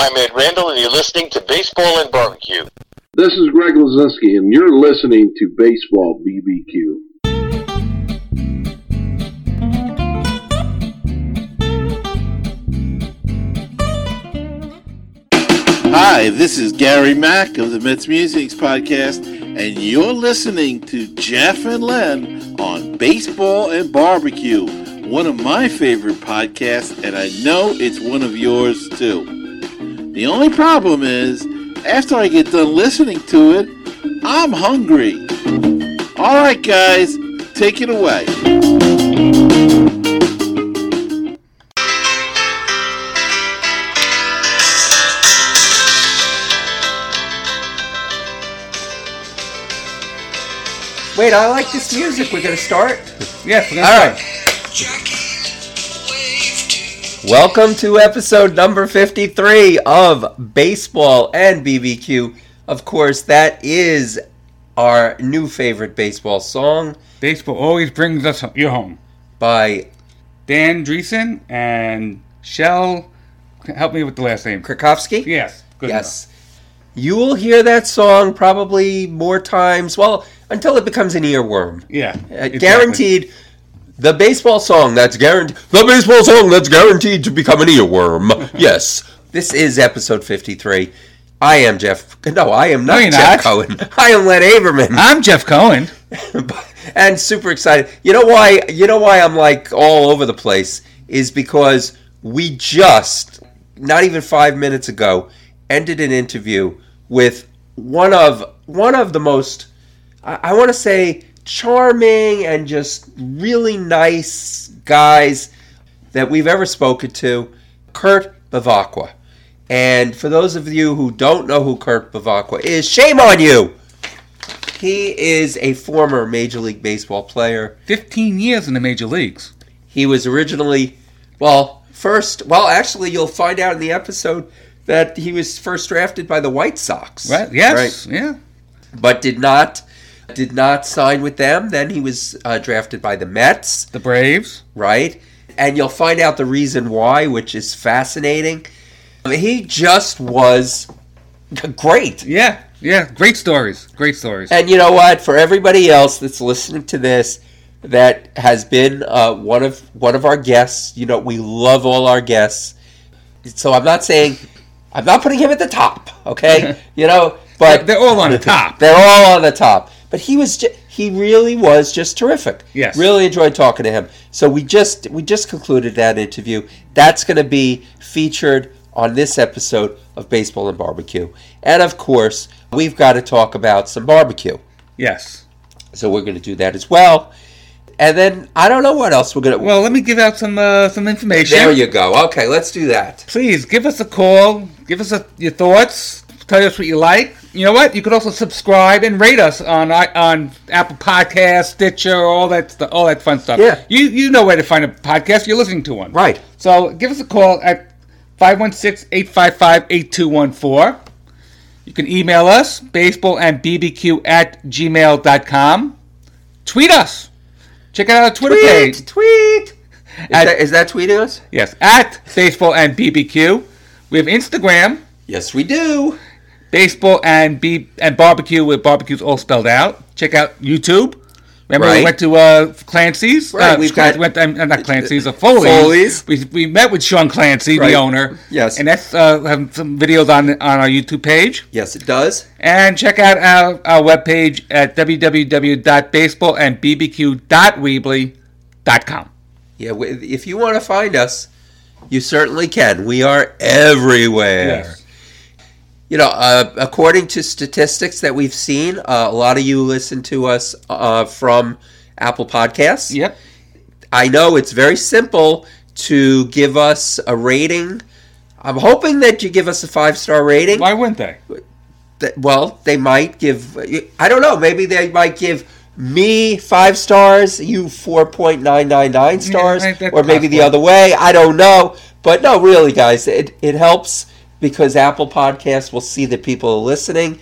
I'm Ed Randall, and you're listening to Baseball and Barbecue. This is Greg Lazinski, and you're listening to Baseball BBQ. Hi, this is Gary Mack of the Mets Musics Podcast, and you're listening to Jeff and Len on Baseball and Barbecue, one of my favorite podcasts, and I know it's one of yours too. The only problem is, after I get done listening to it, I'm hungry. All right, guys, take it away. Wait, I like this music. We're gonna start. Yes, we're gonna right. Welcome to episode number 53 of Baseball and BBQ. Of course, that is our new favorite baseball song Baseball always brings us you home. by Dan Dreesen and Shell. Help me with the last name. Krakowski. Yes. Good yes. You will hear that song probably more times, well, until it becomes an earworm. Yeah. Uh, exactly. Guaranteed. The baseball song that's guaranteed. The baseball song that's guaranteed to become an earworm. yes. This is episode 53. I am Jeff. No, I am not you're Jeff not. Cohen. I am Len Averman. I'm Jeff Cohen. and super excited. You know why? You know why I'm like all over the place is because we just not even five minutes ago ended an interview with one of one of the most I, I want to say charming and just really nice guys that we've ever spoken to, Kurt Bevacqua. And for those of you who don't know who Kurt Bevacqua is, shame on you. He is a former Major League Baseball player. 15 years in the major leagues. He was originally, well, first, well, actually, you'll find out in the episode that he was first drafted by the White Sox. Right? Yes. Yeah. But did not did not sign with them. Then he was uh, drafted by the Mets, The Braves. right? And you'll find out the reason why, which is fascinating. I mean, he just was great. Yeah. Yeah. Great stories. Great stories. And you know what? For everybody else that's listening to this, that has been uh, one of one of our guests. You know, we love all our guests. So I'm not saying I'm not putting him at the top. Okay, you know, but They're all on the top. They're all on the top. But he was ju- he really was just terrific. Yes. Really enjoyed talking to him. So we just we just concluded that interview. That's going to be featured on this episode of Baseball and Barbecue. And of course, we've got to talk about some barbecue. Yes. So we're going to do that as well. And then I don't know what else we're going to Well, let me give out some uh, some information. There you go. Okay, let's do that. please give us a call. Give us a, your thoughts. Tell us what you like. You know what? You could also subscribe and rate us on on Apple Podcasts, Stitcher, all that stu- all that fun stuff. Yeah. You you know where to find a podcast. You're listening to one. Right. So give us a call at 516-855-8214. You can email us, baseball and bbq at gmail.com. Tweet us. Check out our Twitter page. Tweet, tweet. Is, that, is that tweeting us? Yes, at baseball and BBQ. We have Instagram, Yes, we do. Baseball and B and barbecue with barbecues all spelled out. Check out YouTube. Remember Right. we went to uh, Clancy's. Right, Uh, we've Clancy- got- went, uh, not Clancy's, uh, Foley's. Foley's. We, we met with Sean Clancy, Right. the owner. Yes. and that's uh, have some videos on on our YouTube page. Yes, it does. And check out our, our webpage at www.baseballandbbq.weebly.com. Yeah, if you want to find us, you certainly can. We are everywhere. Yes. You know, uh, according to statistics that we've seen, uh, a lot of you listen to us uh, from Apple Podcasts. Yep. I know it's very simple to give us a rating. I'm hoping that you give us a five star rating. Why wouldn't they? Well, they might give. I don't know. Maybe they might give me five stars, you four point nine nine nine stars, that's or maybe the other way. I don't know. But no, really, guys, it it helps because Apple Podcasts will see that people are listening.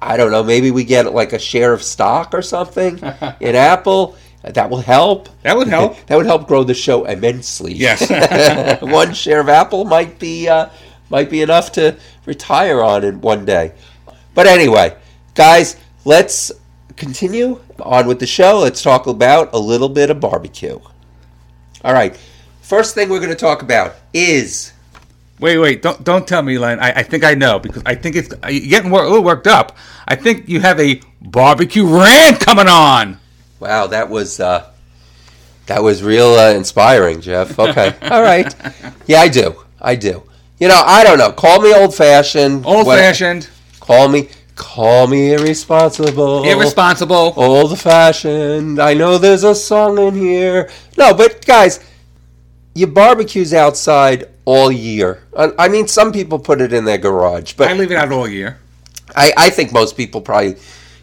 I don't know. Maybe we get like a share of stock or something in Apple. That will help. That would help. That would help grow the show immensely. Yes. One share of Apple might be uh, might be enough to retire on in one day. But anyway, guys, let's continue on with the show. Let's talk about a little bit of barbecue. All right. First thing we're going to talk about is Wait, wait! Don't don't tell me, Len. I, I think I know because I think it's you're getting wor- a little worked up. I think you have a barbecue rant coming on. wow, that was uh, that was real uh, inspiring, Jeff. Okay, all right, yeah, I do, I do. You know, I don't know. Call me old fashioned. Old fashioned, Call me, call me irresponsible. irresponsible. Old fashioned. I know there's a song in here. No, but guys, you barbecues outside all year. I I mean, some people put it in their garage, but I leave it out all year. I, I think most people probably,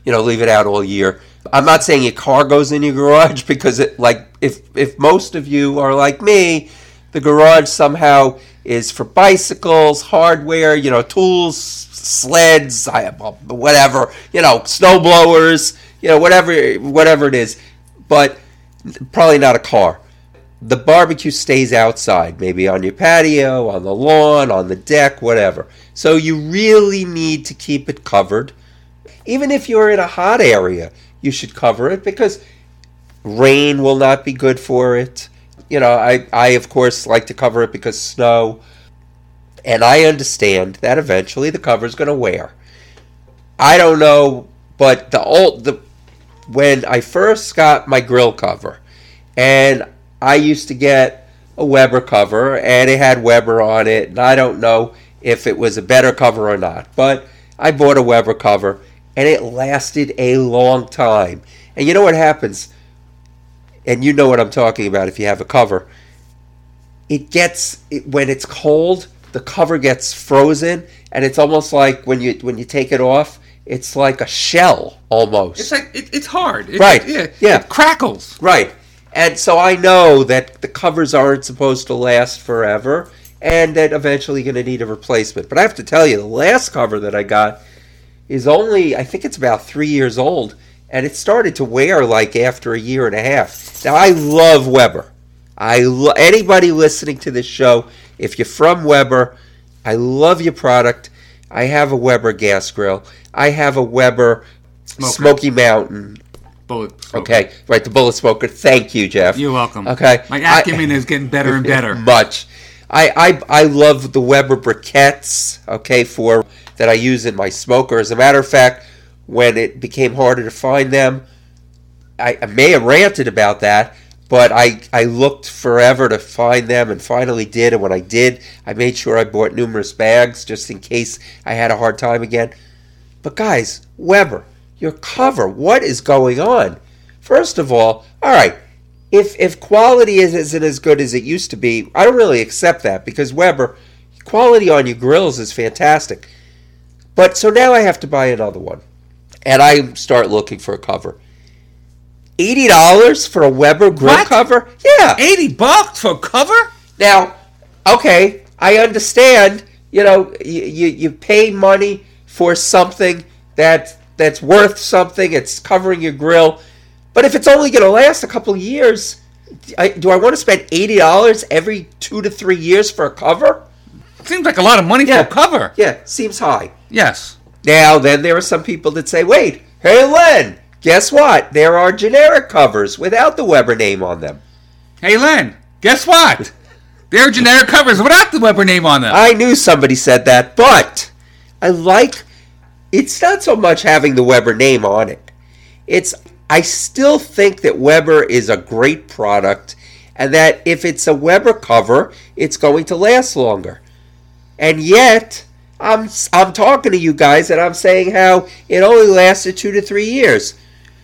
you know, leave it out all year. I'm not saying your car goes in your garage because it like if if most of you are like me, the garage somehow is for bicycles, hardware, you know, tools, sleds, I- whatever, you know, snow blowers, you know, whatever whatever it is, but probably not a car. The barbecue stays outside, maybe on your patio, on the lawn, on the deck, whatever. So you really need to keep it covered. Even if you're in a hot area, you should cover it because rain will not be good for it. You know, I, I of course like to cover it because snow. And I understand that eventually the cover is going to wear. I don't know, but the old the when I first got my grill cover, and I used to get a Weber cover, and it had Weber on it, and I don't know if it was a better cover or not, but I bought a Weber cover, and it lasted a long time. And you know what happens? And you know what I'm talking about if you have a cover. It gets it, when it's cold, the cover gets frozen, and it's almost like when you when you take it off, it's like a shell almost. It's like it, it's hard. It, Right, Yeah. yeah. It crackles. Right. And so I know that the covers aren't supposed to last forever and that eventually you're going to need a replacement. But I have to tell you, the last cover that I got is only, I think it's about three years old, and it started to wear like after a year and a half. Now, I love Weber. I lo- anybody listening to this show, if you're from Weber, I love your product. I have a Weber gas grill. I have a Weber Smoker. Smoky Mountain Bullet. Okay, right, the bullet smoker. Thank you, Jeff. You're welcome. Okay. My I- is getting better and better. Much. I, I I love the Weber briquettes, okay, for that I use in my smoker. As a matter of fact, when it became harder to find them, I, I may have ranted about that, but I, I looked forever to find them and finally did. And when I did, I made sure I bought numerous bags just in case I had a hard time again. But guys, Weber, your cover, what is going on? First of all, all right, if if quality is- isn't as good as it used to be, I don't really accept that because Weber, quality on your grills is fantastic. But so now I have to buy another one, and I start looking for a cover. Eighty dollars for a Weber grill What? cover? Yeah. 80 bucks for a cover? Now, okay, I understand. You know, you, you, you pay money for something that that's worth something. It's covering your grill, but if it's only going to last a couple of years, I, do I want to spend eighty dollars every two to three years for a cover? Seems like a lot of money Yeah. for a cover. Yeah, seems high. Yes. Now, then there are some people that say, "Wait, hey Len, guess what? There are generic covers without the Weber name on them." Hey, Len, guess what? They're generic covers without the Weber name on them. I knew somebody said that, but I like it's not so much having the Weber name on it. It's I still think that Weber is a great product and that if it's a Weber cover, it's going to last longer. And yet, I'm I'm talking to you guys and I'm saying how it only lasted 2 to 3 years.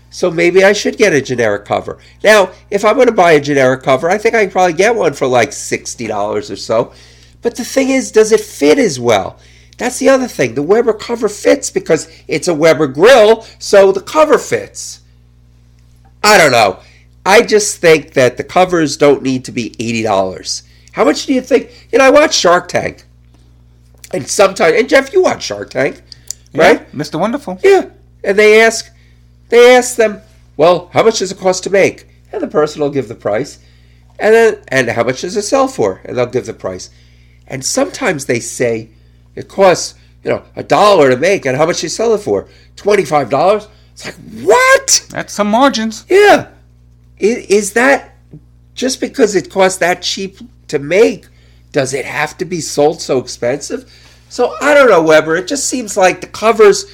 So maybe I should get a generic cover. Now, if I'm going to buy a generic cover, I think I can probably get one for like $60 or so. But the thing is, does it fit as well? That's the other thing. The Weber cover fits because it's a Weber grill, so the cover fits. I don't know. I just think that the covers don't need to be $80. How much do you think? You know, I watch Shark Tank. And sometimes, and Jeff, you watch Shark Tank, right? Yeah, Mr. Wonderful. Yeah. And they ask they ask them, Well, how much does it cost to make? And the person will give the price. And then and how much does it sell for? And they'll give the price. And sometimes they say it costs, you know, a dollar to make, and how much you sell it for? Twenty-five dollars. It's like what? That's some margins. Yeah. Is, is that just because it costs that cheap to make? Does it have to be sold so expensive? So I don't know, Weber. It just seems like the covers.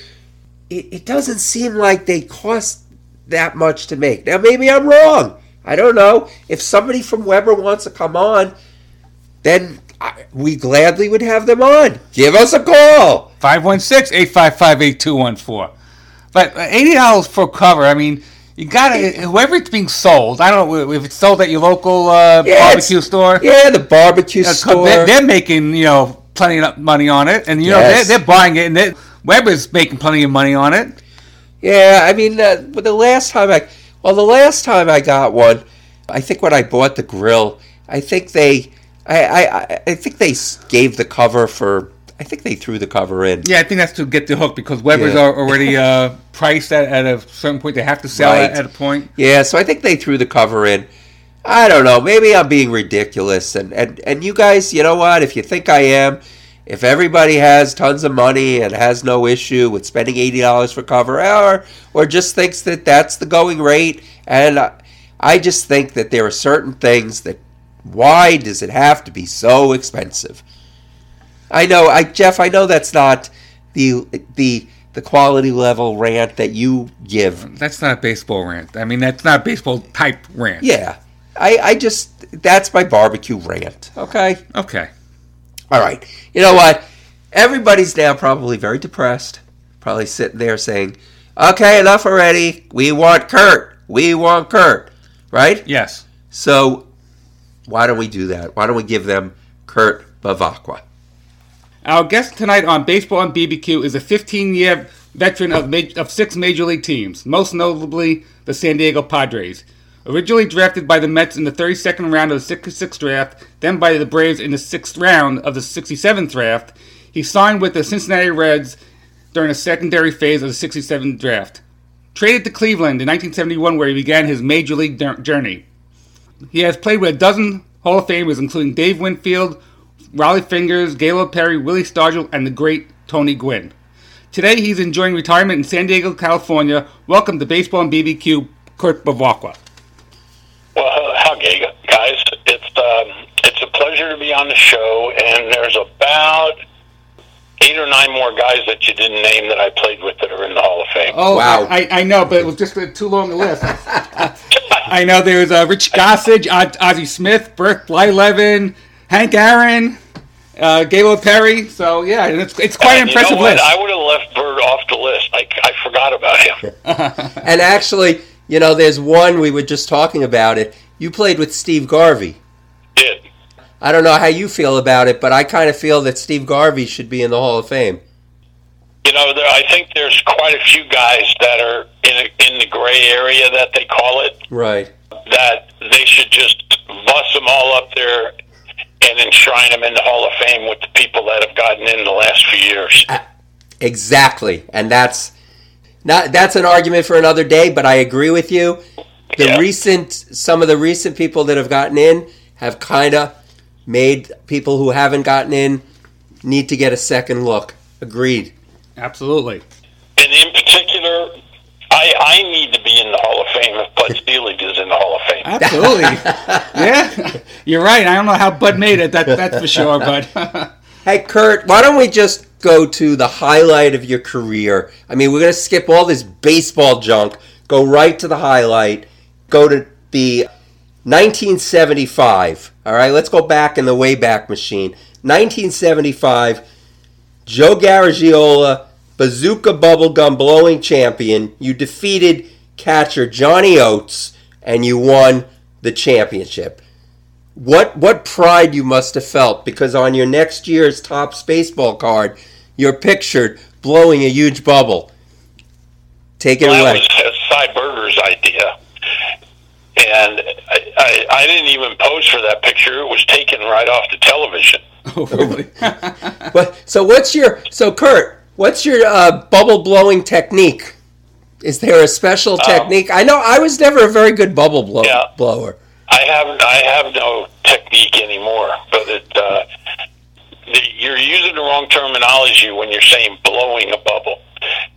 It, it doesn't seem like they cost that much to make. Now maybe I'm wrong. I don't know. If somebody from Weber wants to come on, then I, we gladly would have them on. Give us a call. 516-855-8214. But uh, $80 for cover, I mean, you gotta, whoever it's being sold, I don't know if it's sold at your local uh, Yeah, barbecue store. Yeah, the barbecue store. They're, they're making, you know, plenty of money on it. And, you know, Yes. they're, they're buying it. And Weber's making plenty of money on it. Yeah, I mean, uh, the last time I, well, the last time I got one, I think when I bought the grill, I think they, I, I, I- think they gave the cover for, I think they threw the cover in. Yeah, I think that's to get the hook because Weber's Yeah. are already uh, priced at, at a certain point. They have to sell Right. at, at a point. Yeah, so I think they threw the cover in. I don't know. Maybe I'm being ridiculous, and and and you guys, you know what? If you think I am, if everybody has tons of money and has no issue with spending eighty dollars for cover, or or just thinks that that's the going rate, and I, I just think that there are certain things that why does it have to be so expensive? I know, I Jeff, I know that's not the the the quality level rant that you give That's not a baseball rant. I mean, that's not a baseball type rant. Yeah. I, I just that's my barbecue rant. Okay. Okay. All right. You know what? Everybody's now probably very depressed. Probably sitting there saying, "Okay, enough already. We want Kurt. We want Kurt." Right? Yes. So why don't we do that? Why don't we give them Kurt Bevacqua? Our guest tonight on Baseball and BBQ is a 15-year veteran of, of six major league teams, most notably the San Diego Padres. Originally drafted by the Mets in the 32nd round of the 66th draft, then by the Braves in the 6th round of the 67th draft, he signed with the Cincinnati Reds during the secondary phase of the 67th draft. Traded to Cleveland in 1971 where he began his major league journey. He has played with a dozen Hall of Famers, including Dave Winfield, Rollie Fingers, Gaylord Perry, Willie Stargell, and the great Tony Gwynn. Today, he's enjoying retirement in San Diego, California. Welcome to Baseball and BBQ, Kurt Bevacqua. Well, howdy, guys. It's um, it's a pleasure to be on the show, and there's about eight or nine more guys that you didn't name that I played with that are in the Hall of Fame. Oh, Wow. I, I know, but it was just a too long a list. I know there was uh, Rich Gossage, Oz- Ozzie Smith, Bert Blyleven, Hank Aaron, uh, Gaylord Perry. So, yeah, it's, it's quite an impressive you know list. I would have left Bert off the list. I, I forgot about him. And actually, you know, there's one we were just talking about it. You played with Steve Garvey. I don't know how you feel about it, but I kind of feel that Steve Garvey should be in the Hall of Fame. you know? There, I think there's quite a few guys that are in in the gray area that they call it. Right. that they should just bust them all up there and enshrine them in the Hall of Fame with the people that have gotten in the last few years. Exactly. And that's not that's an argument for another day, but I agree with you. The Yeah. recent some of the recent people that have gotten in have kind of made people who haven't gotten in need to get a second look. Agreed. Absolutely. And in particular, I, I need to be in the Hall of Fame if Bud Selig is in the Hall of Fame. Absolutely. yeah, you're right. I don't know how Bud made it. That, that's for sure, Bud. Hey Kurt, why don't we just go to the highlight of your career? I mean, we're going to skip all this baseball junk, go right to the highlight, go to the 1975. All right, let's go back in the Wayback Machine. 1975, Joe Garagiola, Bazooka Bubblegum Blowing Champion. You defeated catcher Johnny Oates, and you won the championship what what pride you must have felt because on your next year's Topps baseball card, you're pictured blowing a huge bubble. Take it Well, away. that was Sy Berger's idea. And I, I, didn't even pose for that picture. It was taken right off the television. oh, really? But so what's your so Kurt? What's your uh, bubble blowing technique? Is there a special technique? I know I was never a very good bubble blow, Yeah. blower. I have I have no technique anymore, but it uh, you're using the wrong terminology when you're saying blowing a bubble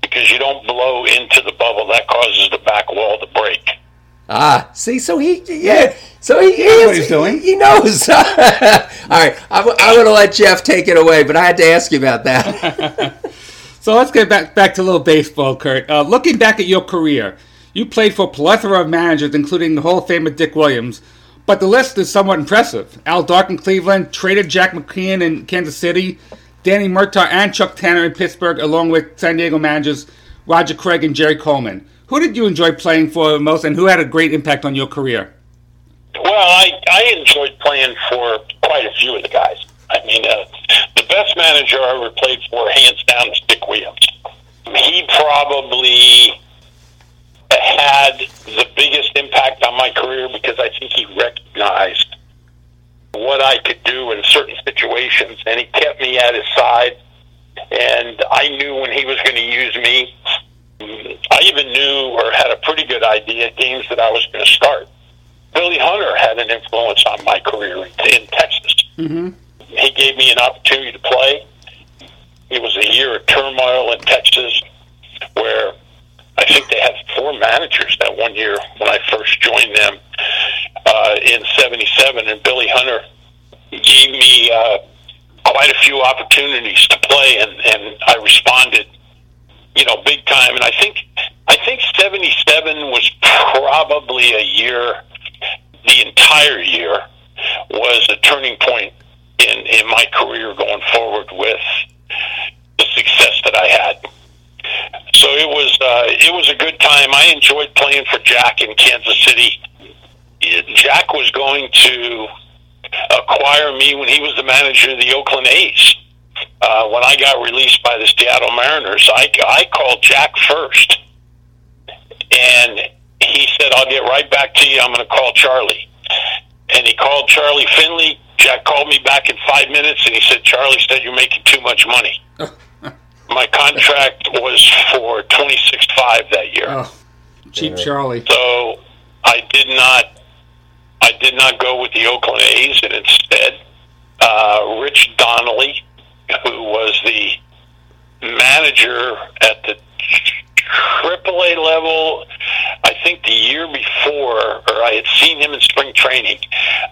because you don't blow into the bubble. That causes the back wall to break. Ah, see, so he, yeah, so he, he, That's what is- he's doing. he knows. All right, I'm, I'm going to let Jeff take it away, but I had to ask you about that. So let's get back back to a little baseball, Kurt. Uh, looking back at your career, you played for a plethora of managers, including the Hall of Famer Dick Williams. But the list is somewhat impressive. Al Dark in Cleveland, traded Jack McKeon in Kansas City, Danny Murtaugh and Chuck Tanner in Pittsburgh, along with San Diego managers Roger Craig and Jerry Coleman. Who did you enjoy playing for most, and who had a great impact on your career? Well, I, I enjoyed playing for quite a few of the guys. I mean, uh, the best manager I ever played for, hands down, is Dick Williams. He probably had the biggest impact on my career because I think he recognized what I could do in certain situations, and he kept me at his side. And I knew when he was going to use me. I even knew or had a pretty good idea games that I was going to start. Billy Hunter had an influence on my career in, in Texas. Mm-hmm. He gave me an opportunity to play. It was a year of turmoil in Texas where I think they had four managers that one year when I first joined them uh, in 77. And Billy Hunter gave me uh, quite a few opportunities to play, and, and I responded, you know, big time. And I think I think 77 was probably a year, the entire year was a turning point in, in my career going forward with the success that I had. So it was uh, it was a good time. I enjoyed playing for Jack in Kansas City. Jack was going to acquire me when he was the manager of the Oakland A's. Uh, when I got released by the Seattle Mariners, I, I called Jack first, and he said, "I'll get right back to you. I'm going to call Charlie." And he called Charlie Finley. Jack called me back in five minutes, and he said, "Charlie said you're making too much money." My contract was for twenty six five that year. Oh, cheap Charlie. So I did not, I did not go with the Oakland A's, and instead, uh, Rich Donnelly, who was the manager at the AAA level, I think the year before, or I had seen him in spring training.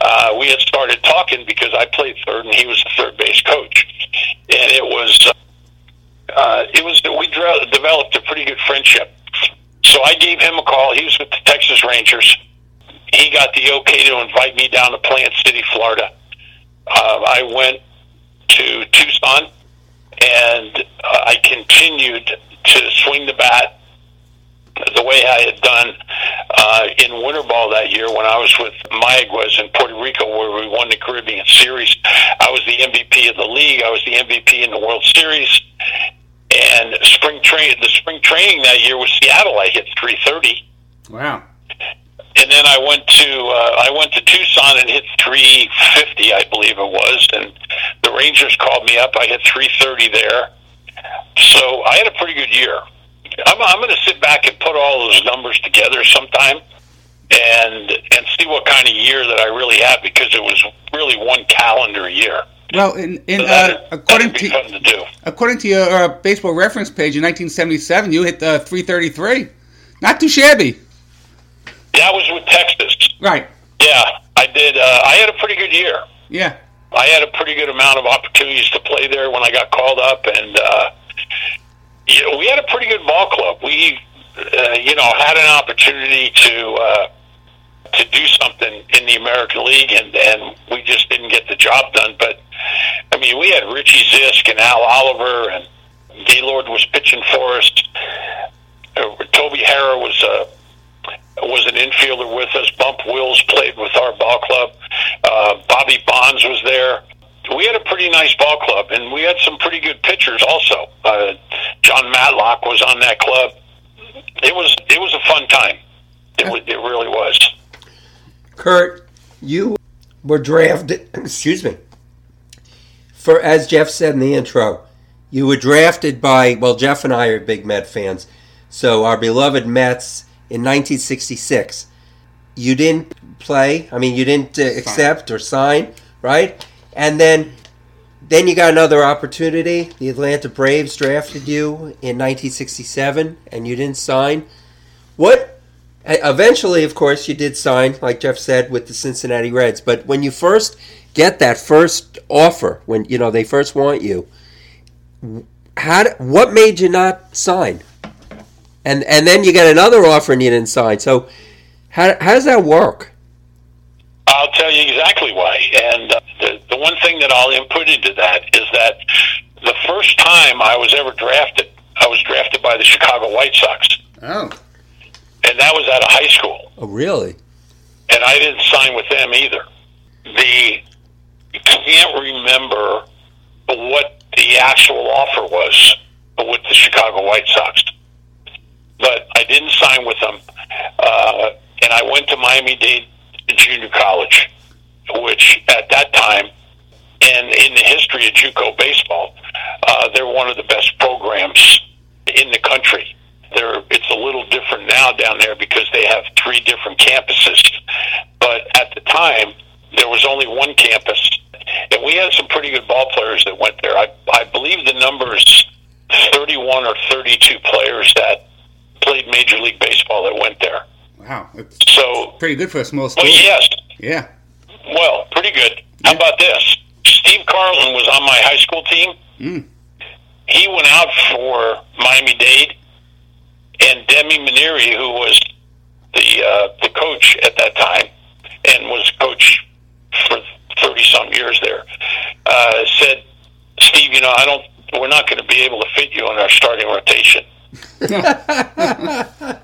Uh, we had started talking because I played third, and he was the third base coach, and it was. Uh, it was we dre- developed a pretty good friendship. So I gave him a call. He was with the Texas Rangers. He got the okay to invite me down to Plant City, Florida. Uh, I went to Tucson, and uh, I continued to swing the bat the way I had done uh, in winter ball that year when I was with Mayaguez in Puerto Rico, where we won the Caribbean Series. I was the MVP of the league. I was the MVP in the World Series. And spring train, the spring training that year was Seattle. I hit 330 Wow. And then I went to uh, I went to Tucson and hit 350, I believe it was, and the Rangers called me up. I hit 330 there, so I had a pretty good year. I'm, I'm going to sit back and put all those numbers together sometime, and and see what kind of year that I really had because it was really one calendar year. Well, in, in So uh, according to to do. according to your uh, baseball reference page in 1977, you hit uh, 333. Not too shabby. That was with Texas. Right. Yeah, I did. Uh, I had a pretty good year. Yeah. I had a pretty good amount of opportunities to play there when I got called up, and uh, you know, we had a pretty good ball club. We, uh, you know, had an opportunity to uh, to do something in the American League, and and we just didn't get the job done. But I mean, we had Richie Zisk and Al Oliver, and Gaylord was pitching for us. Uh, Toby Harrah was uh, was an infielder with us. Bump Wills played with our ball club. Uh, Bobby Bonds was there. We had a pretty nice ball club, and we had some pretty good pitchers also. Uh, John Matlack was on that club. It was it was a fun time. It, wa- it really was. Kurt, you were drafted. Excuse me. For as Jeff said in the intro, you were drafted by. Well, Jeff and I are big Met fans, so our beloved Mets in 1966. You didn't play. I mean, you didn't uh, accept or sign, right? And then then you got another opportunity. The Atlanta Braves drafted you in 1967, and you didn't sign. What? Eventually, of course, you did sign, like Jeff said, with the Cincinnati Reds. But when you first get that first offer, when you know they first want you, how? What made you not sign? And and then you get another offer and you didn't sign. So how how does that work? I'll tell you exactly why. And uh, the, the one thing that I'll input into that is that the first time I was ever drafted, I was drafted by the Chicago White Sox, Oh. and that was out of high school. Oh, really? and I didn't sign with them either. The I can't remember what the actual offer was with the Chicago White Sox, but I didn't sign with them, uh, and I went to Miami Dade Junior College, which at that time, and in the history of JUCO baseball, uh, they're one of the best programs in the country. They're, it's a little different now down there because they have three different campuses. But at the time, there was only one campus, and we had some pretty good ball players that went there. I, I believe the number is 31 or 32 players that played Major League Baseball that went there. Wow. It's So, pretty good for a small school. well, yes, Yeah. well, pretty good. How about this? Steve Carlton was on my high school team. Mm. He went out for Miami Dade, and Demie Mainieri, who was the uh, the coach at that time and was coach for thirty some years there, uh, said, "Steve, you know, I don't. We're not going to be able to fit you in our starting rotation."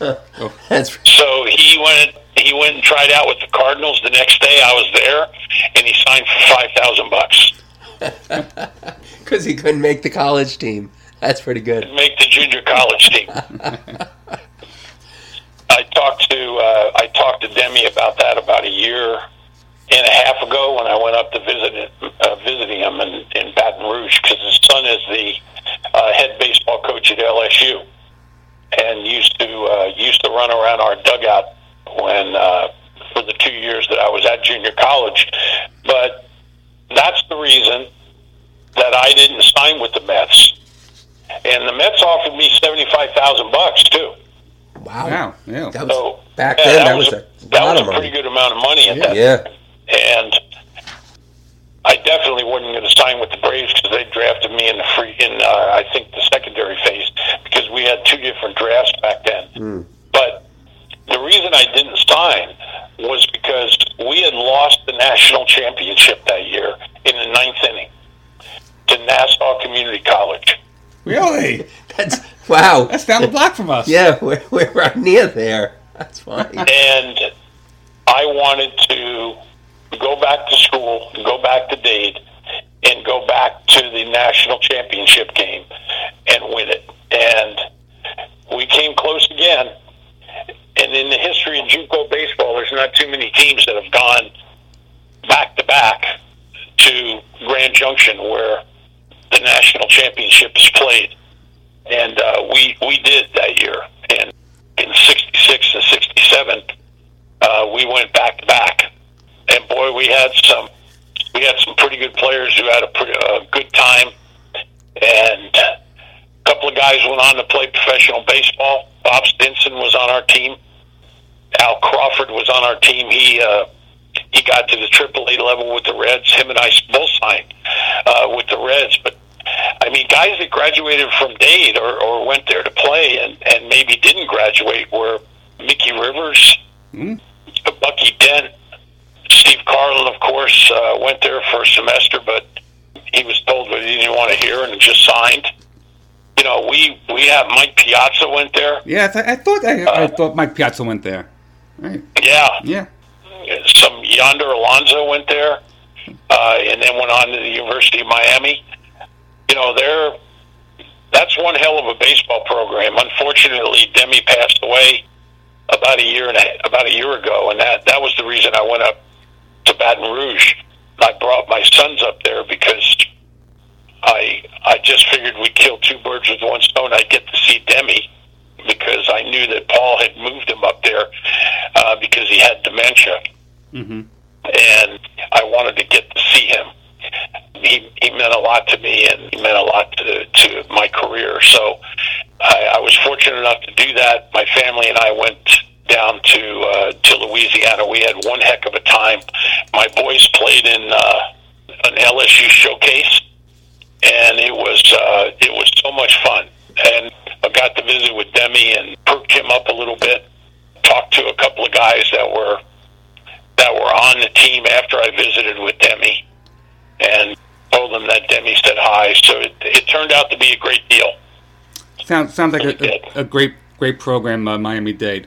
So he went. He went and tried out with the Cardinals. The next day, I was there, and he signed for five thousand bucks. because he couldn't make the college team. That's pretty good. make the junior college team. I talked to uh, I talked to Demie about that about a year and a half ago when I went up to visit uh, visiting him in, in Baton Rouge because his son is the uh, head baseball coach at LSU and used to uh, used to run around our dugout when uh, for the two years that I was at junior college. But that's the reason that I didn't sign with the Mets and the Mets offered me seventy five thousand bucks too. Wow. Wow. Yeah. That was So back yeah, then. That, was, a, that lot was of a pretty money. good amount of money at Yeah. that, Yeah. And I definitely wasn't going to sign with the Braves because they drafted me in the free in uh, I think the secondary phase because we had two different drafts back then. Mm. But the reason I didn't sign was because we had lost the national championship that year in the ninth inning to Nassau Community College. Really? That's wow. That's down the block from us. Yeah, we're, we're right near there. That's funny. and I wanted to go back to school, go back to Dade, and go back to the national championship game and win it. And we came close again. And in the history of JUCO baseball, there's not too many teams that have gone back to back to Grand Junction where the national championship is played. And uh, we we did that year. And in '66 and '67, uh, we went back to back, and boy, we had some we had some pretty good players who had a pretty uh, good time, and a couple of guys went on to play professional baseball. Bob Stinson was on our team. Al Crawford was on our team. He uh, he got to the AAA level with the Reds. Him and I both signed uh, with the Reds, but I mean, guys that graduated from Dade or, or went there to play and, and maybe didn't graduate were Mickey Rivers, Hmm? Bucky Dent, Steve Carlton, of course, uh, went there for a semester, but he was told that he didn't want to hear and just signed. You know, we we have Mike Piazza went there. Yeah, I, th- I thought I, I thought Mike Piazza went there. Right. Yeah, Yeah. some Yonder Alonso went there, uh, and then went on to the University of Miami. You know, they're that's one hell of a baseball program. Unfortunately, Demie passed away about a year and a, about a year ago, and that that was the reason I went up to Baton Rouge. I brought my sons up there because I I just figured we'd kill two birds with one stone. I'd get to see Demie because I knew that Paul had moved him up there uh, because he had dementia Mm-hmm. and I wanted to get to see him. he, he meant a lot to me and he meant a lot to, to my career. So I, I was fortunate enough to do that. My family and I went down to uh, to Louisiana. We had one heck of a time. My boys played in uh, an LSU showcase, and it was uh, it was so much fun. And I got to visit with Demie and perked him up a little bit. Talked to a couple of guys that were that were on the team after I visited with Demie, and told them that Demie said hi. So it, it turned out to be a great deal. Sounds sounds like a, a, a great great program, uh, Miami Dade.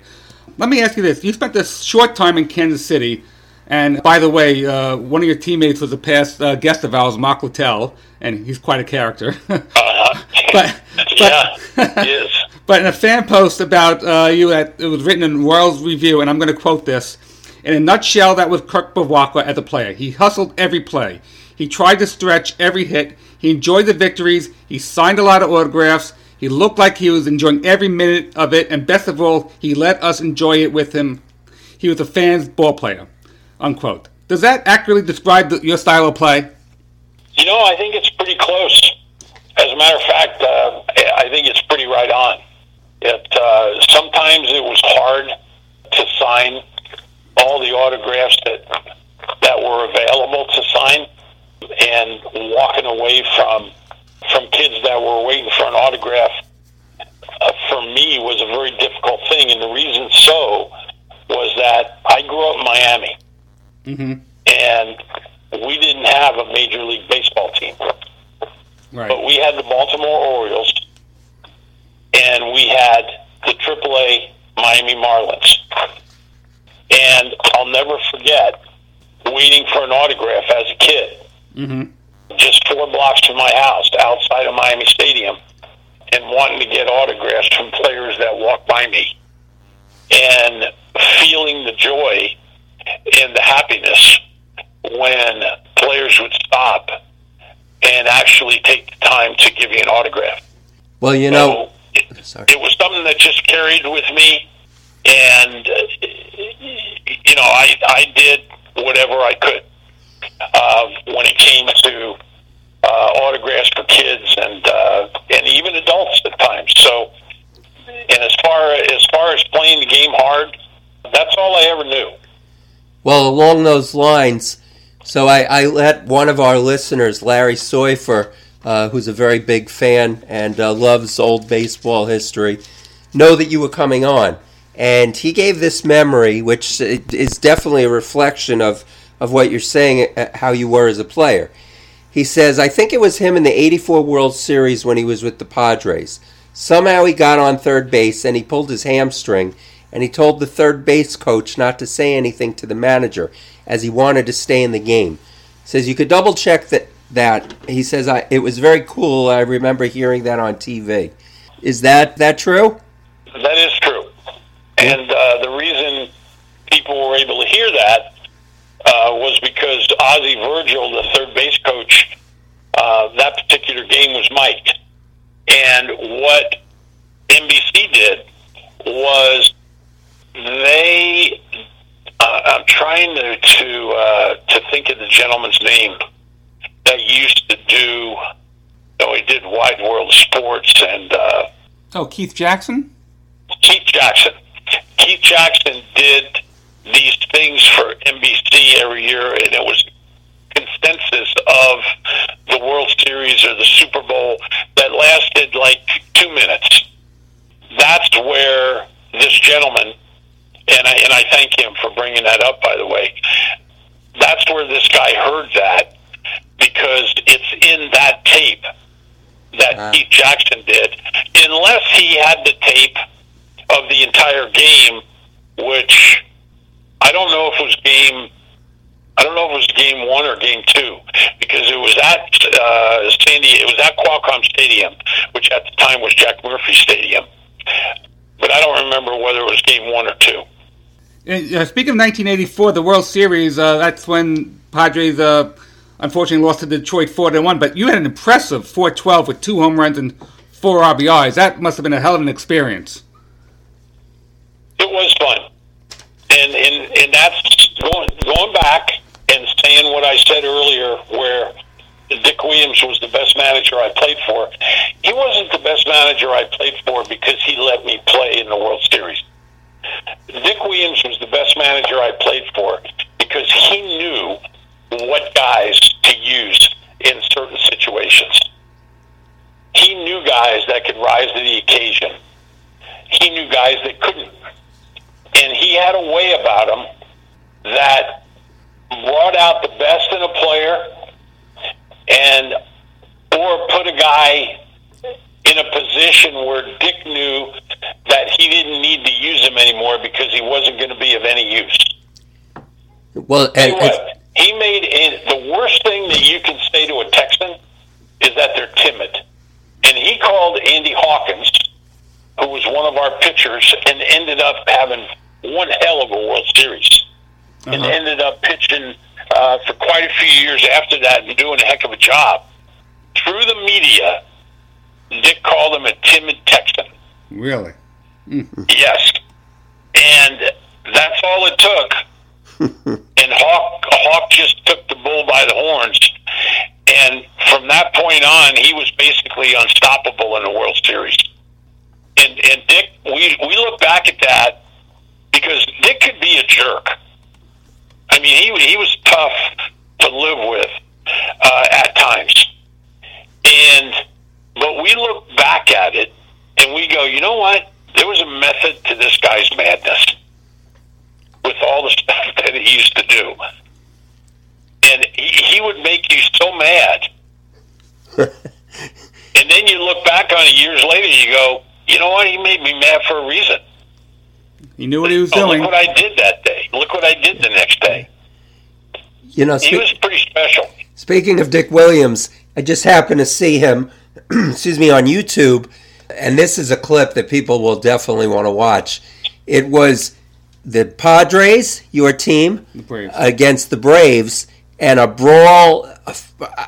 Let me ask you this: You spent a short time in Kansas City, and by the way, uh, one of your teammates was a past uh, guest of ours, Mark Littell, and he's quite a character. Uh-huh. but, yeah, he is. But in a fan post about uh, you, at, it was written in Royals Review, and I'm going to quote this. In a nutshell, that was Kirk Bevacqua as a player. He hustled every play. He tried to stretch every hit. He enjoyed the victories. He signed a lot of autographs. He looked like he was enjoying every minute of it, and best of all, he let us enjoy it with him. He was a fan's ball player. Unquote. Does that accurately describe the, your style of play? You know, I think it's pretty close. As a matter of fact, uh, I think it's pretty right on. It uh, sometimes it was hard to sign all the autographs that that were available to sign, and walking away from from kids that were waiting for an autograph uh, for me was a very difficult thing, and the reason so was that I grew up in Miami, mm-hmm. and we didn't have a major league baseball team, Right. but we had the Baltimore Orioles, and we had the AAA Miami Marlins, and I'll never forget waiting for an autograph as a kid mm-hmm. Just four blocks from my house outside of Miami Stadium and wanting to get autographs from players that walk by me. And feeling the joy and the happiness when players would stop and actually take the time to give you an autograph. Well, you know, So it, it was something that just carried with me, and you know, I I did whatever I could uh, when it came to uh, autographs for kids and uh, and even adults at times. So, and as far as far as playing the game hard, that's all I ever knew. Well, along those lines, so I, I let one of our listeners, Larry Soifer, uh, who's a very big fan and uh, loves old baseball history, know that you were coming on. And he gave this memory, which is definitely a reflection of, of what you're saying, uh, how you were as a player. He says, I think it was him in the 84 World Series when he was with the Padres. Somehow he got on third base and he pulled his hamstring, and he told the third base coach not to say anything to the manager as he wanted to stay in the game. Says you could double check that. That he says I, it was very cool. I remember hearing that on TV. Is that that true? That is true. And uh, the reason people were able to hear that uh, was because Ozzie Virgil, the third base coach, uh, that particular game was mic'd. And what NBC did was they. Uh, I'm trying to to, uh, to think of the gentleman's name that used to do. Oh, he did Wide World Sports and. Uh, Oh, Keith Jackson. Keith Jackson. Keith Jackson did these things for NBC every year, and it was consensus of the World Series or the Super Bowl that lasted like two minutes. That's where this gentleman, and I, and I thank him for bringing that up, by the way. That's where this guy heard that because it's in that tape that Ah. Keith Jackson did, unless he had the tape of the entire game, which I don't know if it was game. I don't know if it was game one or game two because it was at uh, Sandy. It was at Qualcomm Stadium, which at the time was Jack Murphy Stadium. But I don't remember whether it was game one or two. Uh, speaking of 1984, the World Series, uh, that's when Padres uh, unfortunately lost to Detroit 4 to 1. But you had an impressive 412 with two home runs and four RBIs. That must have been a hell of an experience. It was fun, and that's going going back and saying what I said earlier, where Dick Williams was the best manager I played for. He wasn't the best manager I played for because he let me play in the World Series. Dick Williams was the best manager I played for because he knew what guys to use in certain situations. He knew guys that could rise to the occasion. He knew guys that couldn't. And he had a way about him that brought out the best in a player and or put a guy in a position where Dick knew that he didn't need to use him anymore because he wasn't going to be of any use. Well, and, he made it, the worst thing that you can say to a Texan is that they're timid. And he called Andy Hawkins, who was one of our pitchers, and ended up having one hell of a World Series, and Uh-huh. ended up pitching uh, for quite a few years after that and doing a heck of a job. Through the media, Dick called him a timid Texan. Really? Yes. And that's all it took. and Hawk Hawk just took the bull by the horns. And from that point on, he was basically unstoppable in the World Series. And and Dick, we we look back at that because Dick could be a jerk. I mean, he he was tough to live with uh, at times. And but we look back at it and we go, you know what? There was a method to this guy's madness with all the stuff that he used to do. And he, he would make you so mad. and then you look back on it years later, you go, you know what? He made me mad for a reason. He knew what he was Oh, doing. look what I did that day. Look what I did the next day. you know, He was pretty special. Speaking of Dick Williams, I just happened to see him, excuse me, on YouTube, and this is a clip that people will definitely want to watch. It was the Padres, your team, The against the Braves, and a brawl, uh,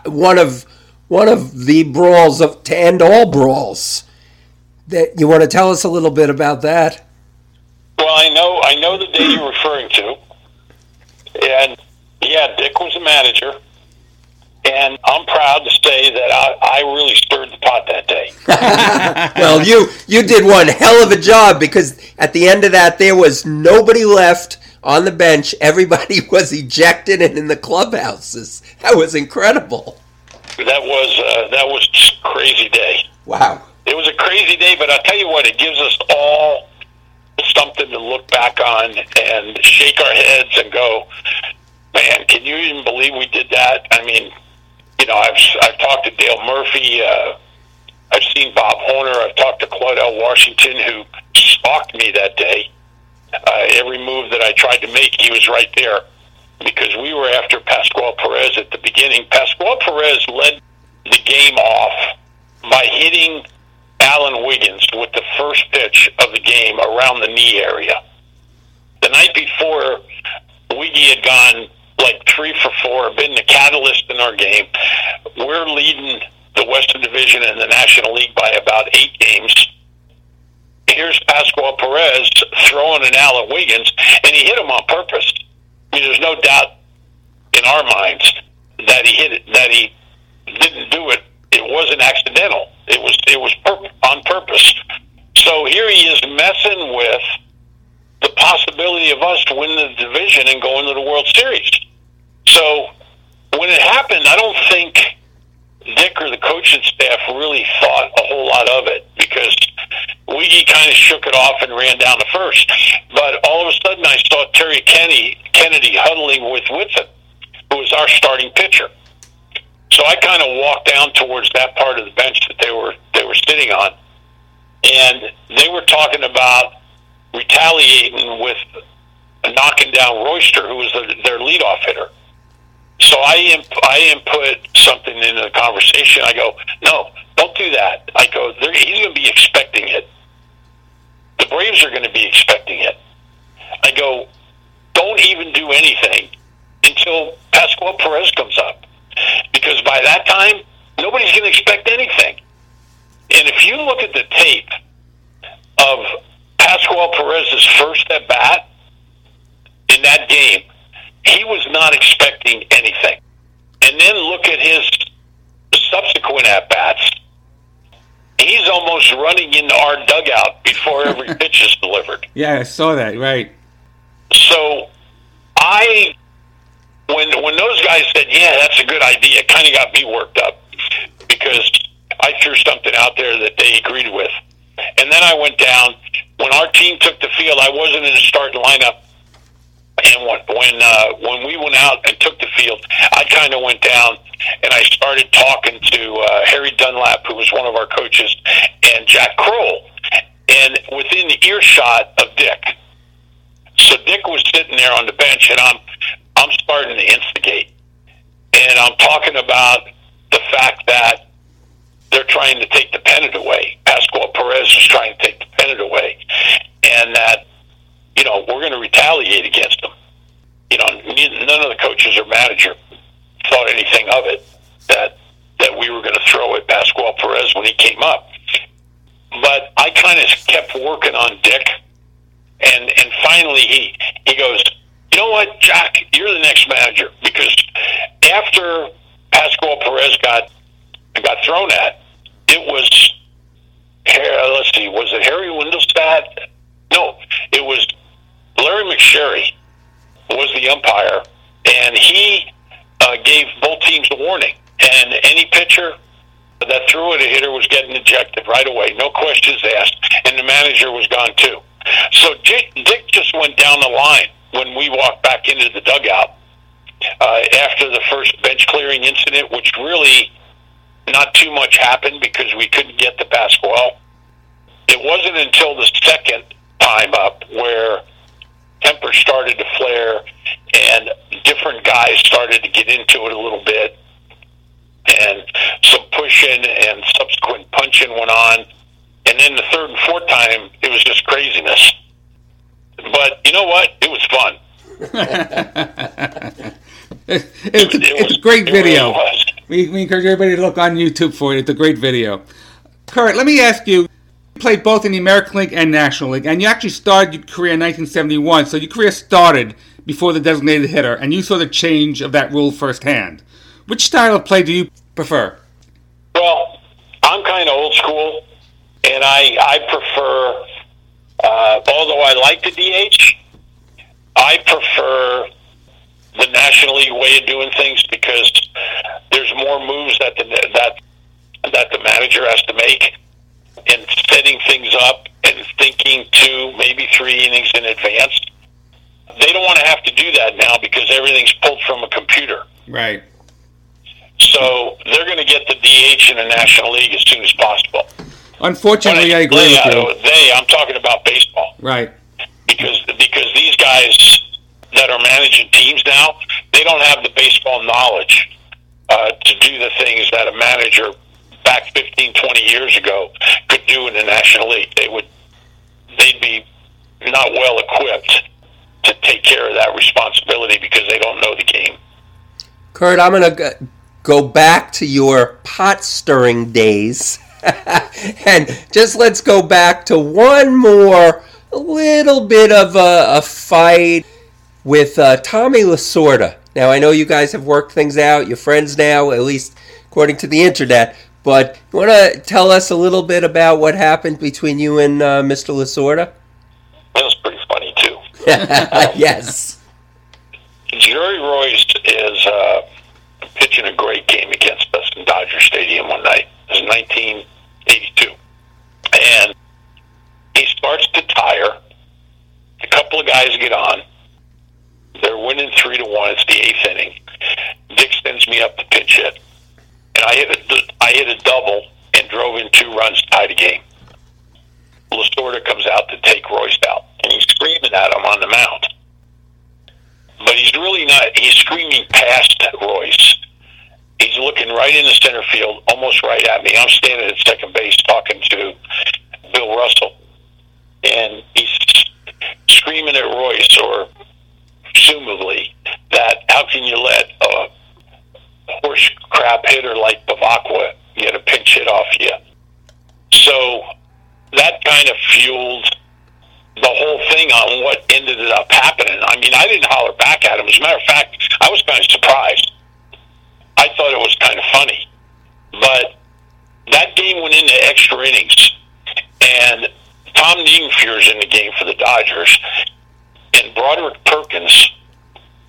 one of one of the brawls of to end all brawls. That you want to tell us a little bit about that? Well, I know I know the day you're referring to, and yeah, Dick was the manager, and I'm proud to say that I, I really stirred the pot that day. well, you you did one hell of a job because at the end of that there was nobody left on the bench. Everybody was ejected and in the clubhouses. That was incredible. That was uh, that was a crazy day. Wow. It was a crazy day, but I'll tell you what, it gives us all something to look back on and shake our heads and go, man, can you even believe we did that? I mean, you know, I've I've talked to Dale Murphy. Uh, I've seen Bob Horner. I've talked to Claudell Washington, who stalked me that day. Uh, every move that I tried to make, he was right there because we were after Pascual Perez at the beginning. Pascual Perez led the game off by hitting Alan Wiggins with the first pitch of the game around the knee area. The night before, Wiggy had gone like three for four, been the catalyst in our game. We're leading the Western Division in the National League by about eight games. Here's Pascual Perez throwing an Alan Wiggins, and he hit him on purpose. I mean, there's no doubt in our minds that he hit it, that he didn't do it. It wasn't accidental. It was it was pur- on purpose. So here he is messing with the possibility of us winning the division and going to the World Series. So when it happened, I don't think Dick or the coaching staff really thought a whole lot of it because Wiggy kind of shook it off and ran down to first. But all of a sudden, I saw Terry Kennedy, Kennedy huddling with Whitson, who was our starting pitcher. So I kind of walked down towards that part of the bench that they were they were sitting on, and they were talking about retaliating with knocking down Royster, who was their, their leadoff hitter. So I imp- I input something into the conversation. I go, no, don't do that. I go, he's going to be expecting it. The Braves are going to be expecting it. I go, don't even do anything until Pascual Perez comes up, because by that time nobody's going to expect anything. And if you look at the tape of Pascual Perez's first at bat in that game, he was not expecting anything. And then look at his subsequent at bats, he's almost running into our dugout before every pitch is delivered. Yeah, I saw that. Right. So I, when when those guys said, "Yeah, that's a good idea," it kind of got me worked up because I threw something out there that they agreed with, and then I went down. When our team took the field, I wasn't in the starting lineup. And when when uh, when we went out and took the field, I kind of went down and I started talking to uh, Harry Dunlop, who was one of our coaches, and Jack Krol, and within earshot of Dick. So Dick was sitting there on the bench, and I'm I'm starting to instigate, and I'm talking about the fact that they're trying to take the pennant away. Pascual Perez was trying to take the pennant away, and that you know we're going to retaliate against them. You know, none of the coaches or manager thought anything of it that that we were going to throw at Pascual Perez when he came up. But I kind of kept working on Dick and and finally he he goes, you know what, Jack, you're the next manager because after Pascual Perez got got thrown at, it was let's see, was it Harry Wendelstedt? No, it was Larry McSherry was the umpire, and he uh, gave both teams a warning. And any pitcher that threw at a hitter was getting ejected right away, no questions asked, and the manager was gone too. So Dick, just went down the line when we walked back into the dugout uh, after the first bench clearing incident, which really not too much happened because we couldn't get the Pascual. It wasn't until the second time up where temper started to flare and different guys started to get into it a little bit and some pushing and subsequent punching went on and then the third and fourth time, it was just craziness. But you know what? It was fun. it's, it's, it's a great video. Really we, we encourage everybody to look on YouTube for it. It's a great video. Kurt, let me ask you. You played both in the American League and National League, and you actually started your career in 1971. So your career started before the designated hitter, and you saw the change of that rule firsthand. Which style of play do you prefer? Well, I'm kind of old school and I I prefer. Uh, although I like the DH, I prefer the National League way of doing things because there's more moves that the that that the manager has to make in setting things up and thinking two, maybe three innings in advance. They don't want to have to do that now because everything's pulled from a computer. Right. So they're going to get the DH in the National League as soon as possible. Unfortunately, I, I agree they, with you. They, I'm talking about baseball. Right. Because because these guys that are managing teams now, they don't have the baseball knowledge uh, to do the things that a manager back 15, 20 years ago could do in the National League. They would they'd be not well equipped to take care of that responsibility because they don't know the game. Kurt, I'm going to go back to your pot stirring days and just let's go back to one more little bit of a, a fight with uh, Tommy Lasorda. Now, I know you guys have worked things out, you're friends now, at least according to the internet, but you want to tell us a little bit about what happened between you and uh, Mr. Lasorda? That was pretty funny, too. yes. Jerry Reuss is uh, pitching a great game against us in Dodger Stadium one night. It was 19- 82. And he starts to tire. A couple of guys get on. They're winning three to one. It's the eighth inning. Dick sends me up to pitch hit, and I hit a I hit a double and drove in two runs, tied the game. Lasorda comes out to take Reuss out, and he's screaming at him on the mound. But he's really not. He's screaming past Reuss He's looking right in the center field, almost right at me. I'm standing at second base talking to Bill Russell, and he's screaming at Reuss, or presumably, that how can you let a horse crap hitter like Bevacqua get a pinch hit off you? So that kind of fueled the whole thing on what ended up happening. I mean, I didn't holler back at him. As a matter of fact, I was kind of surprised I thought it was kind of funny But that game went into extra innings, and Tom Niedenfuer's in the game for the Dodgers, and Broderick Perkins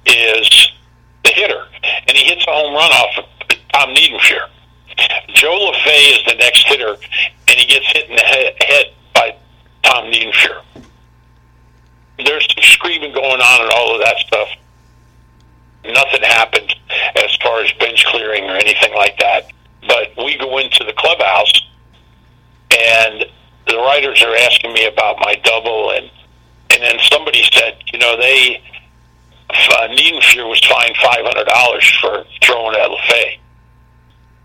is the hitter, and he hits a home run off of Tom Niedenfuer. Joe Lefebvre is the next hitter, and he gets hit in the head, head by Tom Niedenfuer. There's some screaming going on and all of that stuff. Nothing happened as far as bench clearing or anything like that. But we go into the clubhouse, and the writers are asking me about my double, and and then somebody said, you know, they uh, Niedenfuer was fined five hundred dollars for throwing at Lefebvre.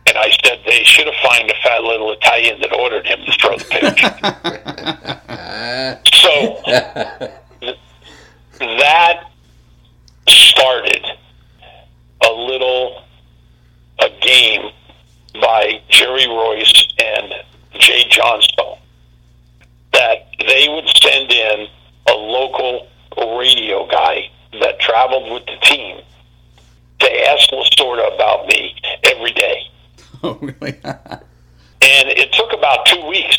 And I said they should have fined the fat little Italian that ordered him to throw the pitch. so that started a little a game by Jerry Reuss and Jay Johnstone that they would send in a local radio guy that traveled with the team to ask Lasorda about me every day. Oh, really? and it took about two weeks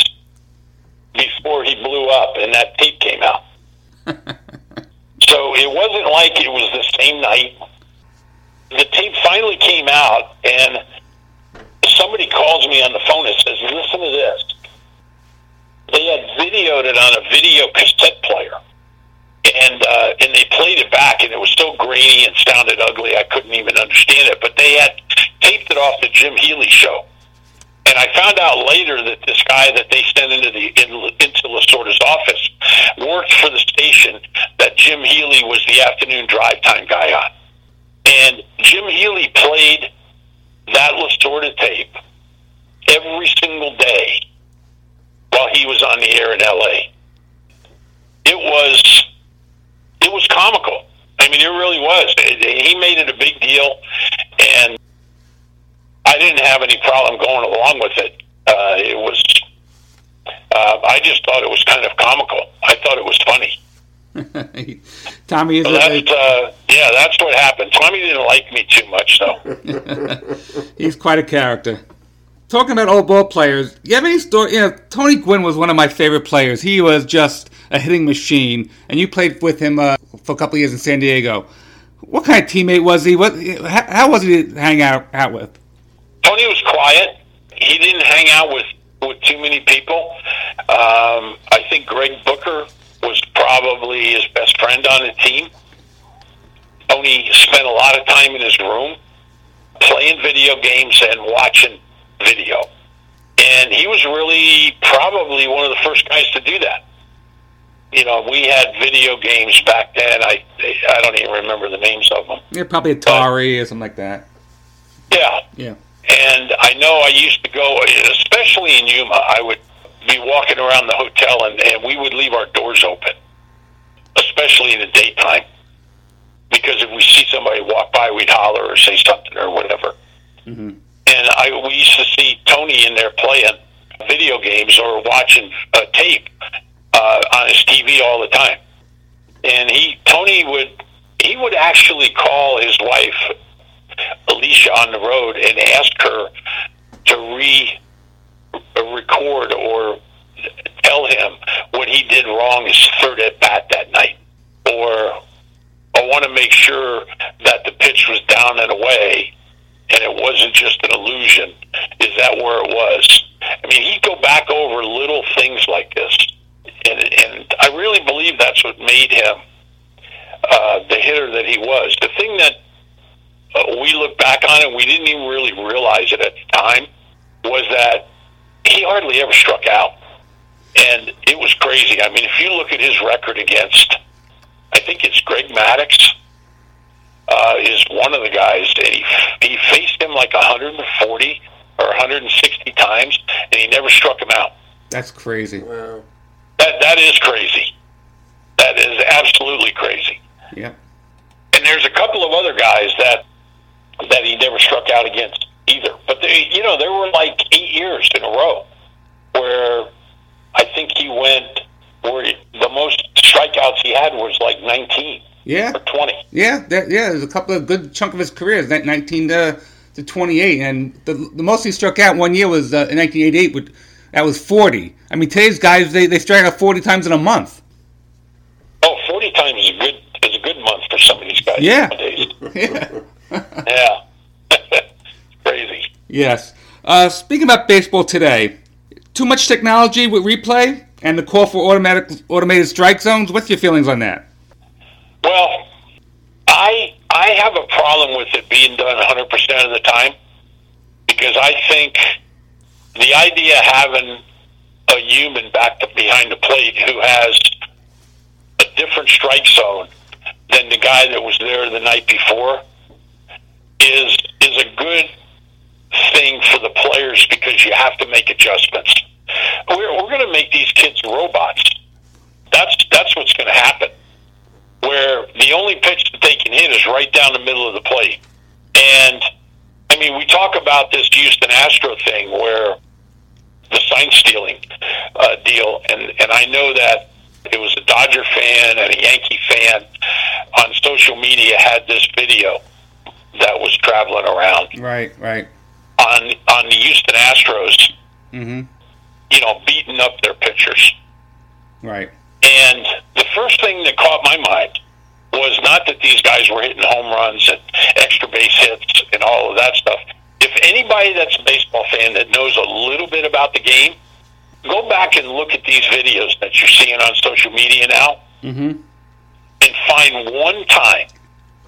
before he blew up and that tape came out. so it wasn't like it was the same night. The tape finally came out, and somebody calls me on the phone and says, Listen to this. They had videoed it on a video cassette player. And uh, and they played it back, and it was so grainy and sounded ugly. I couldn't even understand it. But they had taped it off the Jim Healy show, and I found out later that this guy that they sent into the into Lasorda's office worked for the station that Jim Healy was the afternoon drive time guy on, and Jim Healy played that Lasorda tape every single day while he was on the air in L.A. It was it was comical. I mean, it really was. He made it a big deal, and I didn't have any problem going along with it. Uh, it was. Uh, I just thought it was kind of comical. I thought it was funny. Tommy is So a, that's uh, yeah, that's what happened. Tommy didn't like me too much, though. he's quite a character. Talking about old ball players, you have any story? You know, Tony Gwynn was one of my favorite players. He was just a hitting machine, and you played with him uh, for a couple years in San Diego. What kind of teammate was he? What? How, how was he to hang out out with? Tony was quiet. He didn't hang out with with too many people. Um, I think Greg Booker was probably his best friend on the team. Tony spent a lot of time in his room playing video games and watching video. And he was really probably one of the first guys to do that. You know, we had video games back then. I I don't even remember the names of them. Yeah, probably Atari or something like that. Yeah, Yeah. and I know I used to go, especially in Yuma. I would be walking around the hotel, and, and we would leave our doors open, especially in the daytime, because if we see somebody walk by, we'd holler or say something or whatever. hmm And I we used to see Tony in there playing video games or watching a tape uh, on his TV all the time. And he Tony would he would actually call his wife Alicia on the road and ask her to re record or tell him what he did wrong his third at bat that night, or I want to make sure that the pitch was down and away and it wasn't just an illusion. Is that where it was? I mean, he'd go back over little things like this, and and I really believe that's what made him uh, the hitter that he was. The thing that uh, we look back on and we didn't even really realize it at the time was that he hardly ever struck out, and it was crazy. I mean, if you look at his record against, I think it's Greg Maddux uh, is one of the guys, and he he faced him like 140 or 160 times, and he never struck him out. That's crazy. Wow. That that is crazy. That is absolutely crazy. Yeah. And there's a couple of other guys that that he never struck out against either. But they, you know, there were like eight years in a row where I think he went where the most strikeouts he had was like 19 Yeah. or 20. Yeah. There, yeah. There's a couple of good chunk of his career. That 19 to to 28, and the, the most he struck out one year was uh, in 1988. With, that was 40. I mean, today's guys they, they strike out 40 times in a month. Oh, 40 times is a good is a good month for some of these guys Yeah. nowadays. Yeah. Yeah. Crazy. Yes. Uh, speaking about baseball today, too much technology with replay and the call for automatic automated strike zones. What's your feelings on that? Well, I I have a problem with it being done 100% of the time because I think the idea of having a human back to, behind the plate who has a different strike zone than the guy that was there the night before is is a good thing for the players because you have to make adjustments. We're, we're going to make these kids robots. That's that's what's going to happen where the only pitch that they can hit is right down the middle of the plate. And I mean, we talk about this Houston Astro thing where the sign stealing uh, deal, and and I know that it was a Dodger fan and a Yankee fan on social media had this video that was traveling around Right, right. on on the Houston Astros, Mm-hmm. you know, beating up their pitchers. Right. And the first thing that caught my mind was not that these guys were hitting home runs and extra base hits and all of that stuff. If anybody that's a baseball fan that knows a little bit about the game, go back and look at these videos that you're seeing on social media now Mm-hmm. and find one time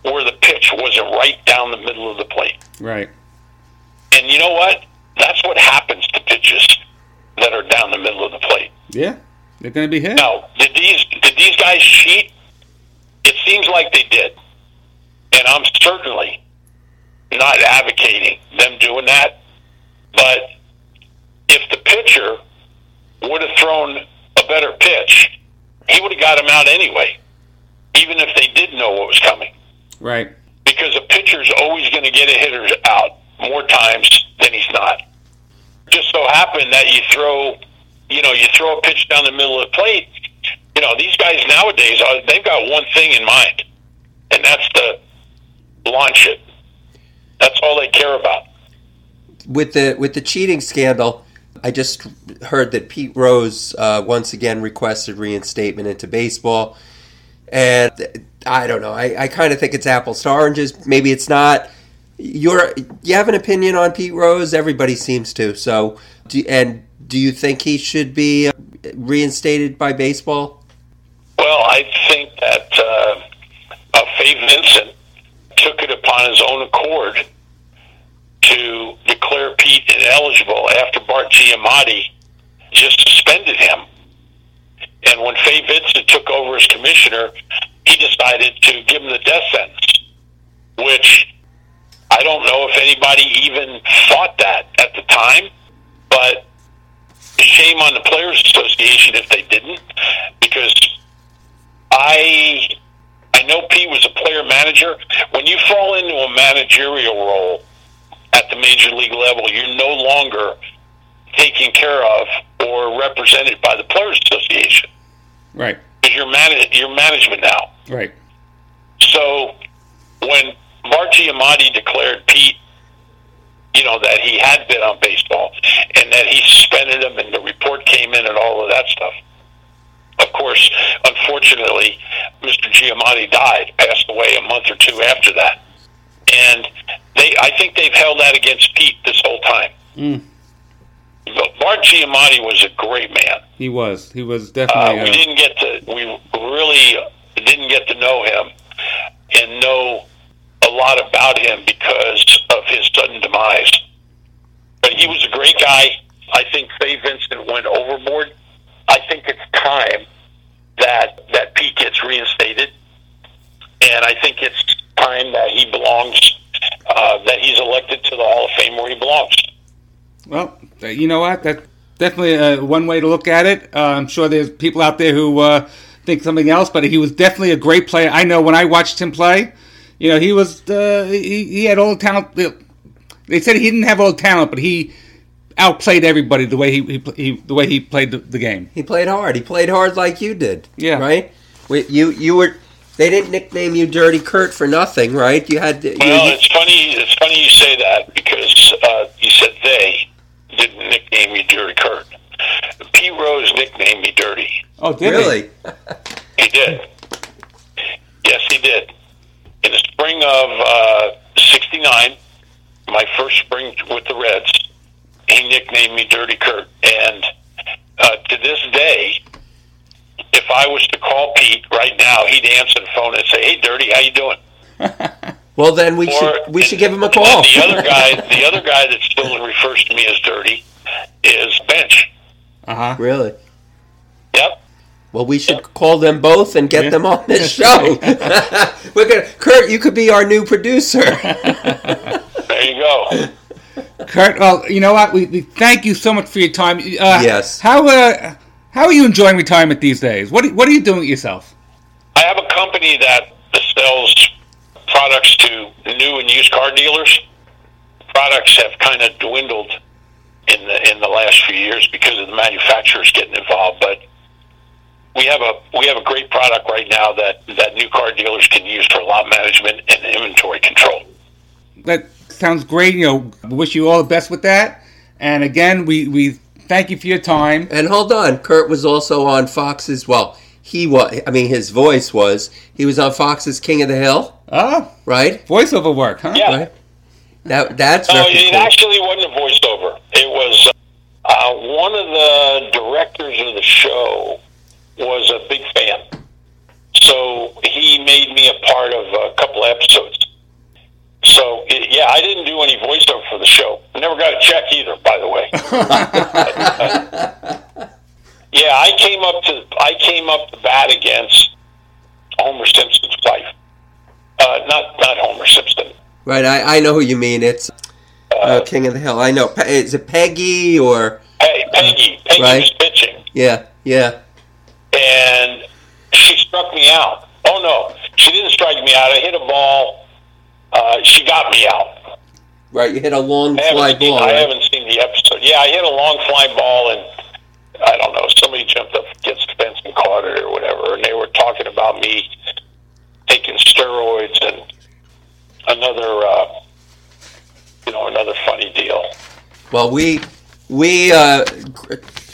where the pitch wasn't right down the middle of the plate. Right. And you know what? That's what happens to pitches that are down the middle of the plate. Yeah. They're going to be hit. Now, did these did these guys cheat? It seems like they did, and I'm certainly not advocating them doing that. But if the pitcher would have thrown a better pitch, he would have got him out anyway, even if they didn't know what was coming. Right. Because a pitcher's always going to get a hitter out more times than he's not. Just so happened that you throw, you know, you throw a pitch down the middle of the plate. You know, these guys nowadays, uh, they've got one thing in mind, and that's to launch it. That's all they care about. with the with the cheating scandal, I just heard that Pete Rose uh, once again requested reinstatement into baseball, and I don't know. I, I kind of think it's apples to oranges. Maybe it's not. You're you have an opinion on Pete Rose? Everybody seems to. So, do, and do you think he should be uh, reinstated by baseball? Well, I think that uh, uh, Fay Vincent took it upon his own accord to declare Pete ineligible after Bart Giamatti just suspended him. And when Fay Vincent took over as commissioner, he decided to give him the death sentence, which I don't know if anybody even thought that at the time, but shame on the Players Association if they didn't, because I I know Pete was a player manager. When you fall into a managerial role at the major league level, you're no longer taken care of or represented by the Players Association Right. because you're man- you're management now. Right. So when Bart Amati declared Pete, you know, that he had been on baseball and that he suspended him and the report came in and all of that stuff. Of course, unfortunately, Mr. Giamatti died, passed away a month or two after that. And they I think they've held that against Pete this whole time. Mm. But Bart Giamatti was a great man. He was. He was definitely. Uh, we Uh, didn't get to we really didn't get to know him and know a lot about him because of his sudden demise. But he was a great guy. I think Fay Vincent went overboard. I think it's time that that Pete gets reinstated, and I think it's time that he belongs. Uh, that he's elected to the Hall of Fame where he belongs. well, uh, you know what? That's definitely uh, one way to look at it. Uh, I'm sure there's people out there who uh, think something else, but he was definitely a great player. I know when I watched him play, you know, he was uh, he, he had all the talent. They said he didn't have all the talent, but he outplayed everybody the way he, he, he the way he played the, the game. He played hard. He played hard like you did. Yeah. Right. We, you you were They didn't nickname you Dirty Kurt for nothing, right? You had. You, Well, it's funny. It's funny you say that because uh, you said they didn't nickname me Dirty Kurt. Pete Rose nicknamed me Dirty. Oh, did really? He did. Yes, he did. In the spring of '69, my first spring with the Reds, he nicknamed me Dirty Kurt, and uh, to this day, if I was to call Pete right now, he'd answer the phone and say, "Hey, Dirty, how you doing?" Well, then we Or- should we should give him a call. the other guy, the other guy that still refers to me as Dirty, is Bench. Uh huh. really? Yep. Well, we should call them both and get Yeah. them on this show. We're gonna, Kurt, you could be our new producer. There you go. Kurt, well, you know what? We, we thank you so much for your time. Uh, Yes. How uh, how are you enjoying retirement these days? What What are you doing with yourself? I have a company that sells products to new and used car dealers. Products have kind of dwindled in the in the last few years because of the manufacturers getting involved, but we have a we have a great product right now that that new car dealers can use for lot management and inventory control. That sounds great. You know, wish you all the best with that. And again, we we thank you for your time. and hold on, Kurt was also on Fox's. Well, he was. I mean, his voice was. He was on Fox's King of the Hill, Oh, right? voiceover work, huh? Yeah. Right. That that's No, very it cool. actually wasn't a voiceover. It was uh, one of the directors of the show was a big fan, so he made me a part of a couple episodes. So it, yeah, I didn't do any voiceover for the show. I never got a check either, by the way. yeah, I came up to I came up to bat against Homer Simpson's wife. Uh, not not Homer Simpson. Right. I, I know who you mean. It's uh, King of the Hill. I know. Is it Peggy or? Hey, Peggy. Peggy Right. was pitching. Yeah. Yeah. and she struck me out. Oh no, she didn't strike me out. I hit a ball. Uh, she got me out. Right. You hit a long fly seen, ball. I right? haven't seen the episode. Yeah, I hit a long fly ball, and I don't know. Somebody jumped up against the fence and caught it or whatever, and they were talking about me taking steroids and another, uh, you know, another funny deal. Well, we we uh,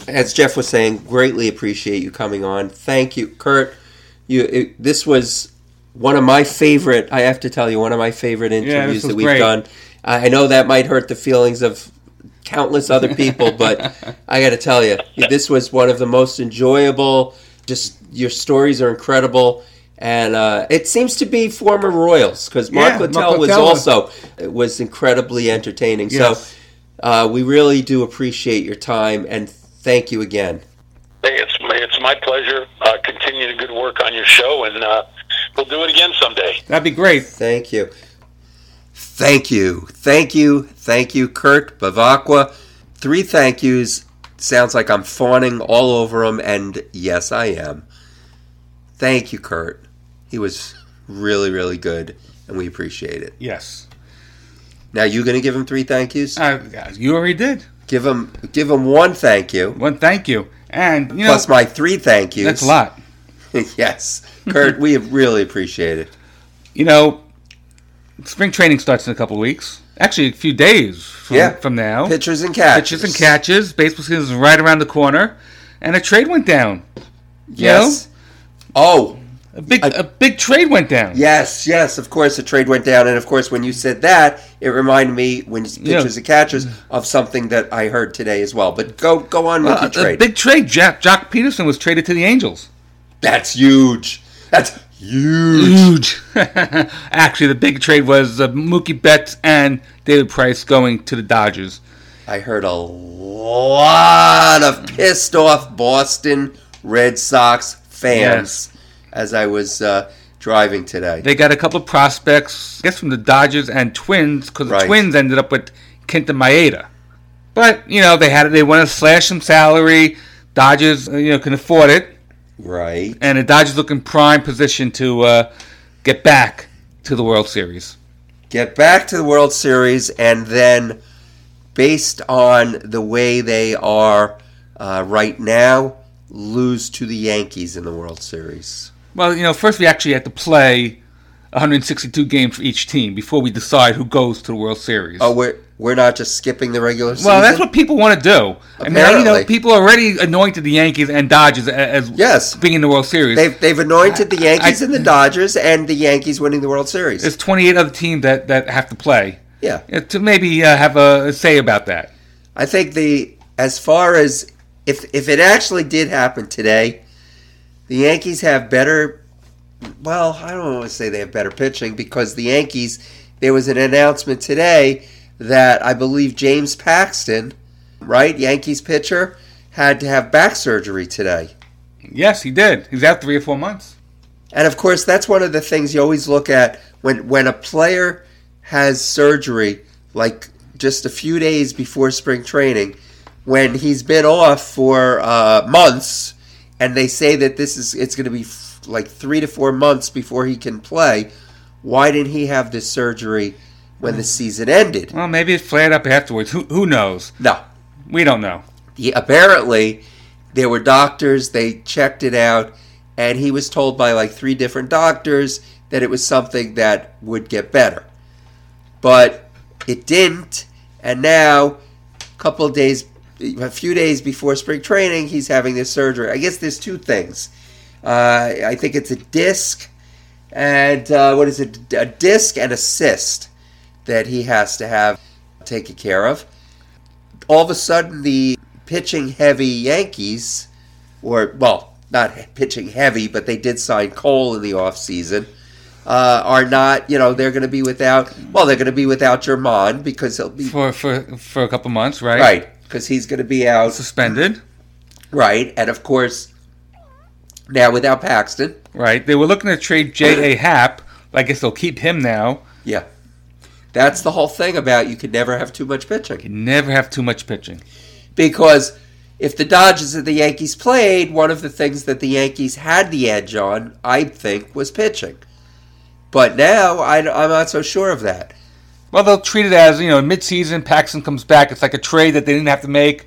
as Jeff was saying, greatly appreciate you coming on. Thank you, Kurt. You it, this was one of my favorite. I have to tell you, one of my favorite interviews was that we've great. done. I I know that might hurt the feelings of countless other people, but I got to tell you, this was one of the most enjoyable. Just your stories are incredible. And uh, it seems to be former Royals because Mark Yeah, Littell Mark was Littell was- also was incredibly entertaining. Yes. So uh, we really do appreciate your time and thank you again. Hey, it's it's my pleasure. Uh, continue the good work on your show, and uh, we'll do it again someday. That'd be great. Thank you. Thank you. Thank you. Thank you, Kurt Bevacqua. Three thank yous. Sounds like I'm fawning all over him, and yes, I am. Thank you, Kurt. He was really, really good, and we appreciate it. Yes. Now, you going to give him three thank yous? Uh, you already did. Give him, give him one thank you, One, thank you. And you know, plus my three thank yous. that's a lot. yes, Kurt, we really appreciate it. You know, spring training starts in a couple of weeks. Actually, a few days from, Yeah. from now. Pitchers and catches. Pitches and catches. Baseball season is right around the corner, and a trade went down. Yes. Oh, A big, a big trade went down. Yes, yes, of course a trade went down. And of course, when you said that, it reminded me, when it's Yeah. pitchers and catches, of something that I heard today as well. But go go on with Uh, your trade. a big trade. Jack, Joc Pederson was traded to the Angels. That's huge. That's huge. Huge. Actually, the big trade was uh, Mookie Betts and David Price going to the Dodgers. I heard a lot of pissed off Boston Red Sox fans as I was uh, driving today. They got a couple of prospects, I guess, from the Dodgers and Twins, because the Right. Twins ended up with Kenta Maeda. But you know, they had they want to slash some salary. Dodgers, uh, you know, can afford it, right. and the Dodgers look in prime position to uh, get back to the World Series. get back to the World Series, and then based on the way they are uh, right now, lose to the Yankees in the World Series. Well, you know, first we actually have to play 162 games for each team before we decide who goes to the World Series. Oh, we're we're not just skipping the regular season. well, that's what people want to do. I mean, you know, people already anointed the Yankees and Dodgers as Yes. being in the World Series. they've they've anointed the Yankees I- and the Dodgers and the Yankees winning the World Series. There's 28 other teams that, that have to play. yeah, To maybe uh, have a say about that. I think the as far as if if it actually did happen today, the Yankees have better. Well, I don't want to say they have better pitching because the Yankees. There was an announcement today that I believe James Paxton, right, Yankees pitcher, had to have back surgery today. Yes, he did. He's out three or four months. And of course, that's one of the things you always look at when when a player has surgery, like just a few days before spring training, when he's been off for uh, months, and they say that this is it's going to be f- like three to four months before he can play. Why didn't he have this surgery when the season ended? Well, maybe it flared up afterwards. Who, who knows? No, We don't know. he, apparently there were doctors they checked it out and he was told by like three different doctors that it was something that would get better but it didn't and now a couple of days a few days before spring training he's having this surgery i guess there's two things uh, i think it's a disc and uh, what is it a disc and a cyst that he has to have taken care of all of a sudden the pitching heavy Yankees, or well, not pitching heavy, but they did sign Cole in the offseason, uh, are not, you know, they're going to be without, well, they're going to be without German because he'll be, For, for, for a couple months, right? right, because he's going to be out, Suspended. right, and of course, now without Paxton, Right. They were looking to trade J.A. Happ. I guess they'll keep him now. yeah. That's the whole thing about you can never have too much pitching. You never have too much pitching. because if the Dodgers and the Yankees played, one of the things that the Yankees had the edge on, I think, was pitching. But now I, am not so sure of that. Well, they'll treat it as, you know, mid-season, Paxton comes back. It's like a trade that they didn't have to make,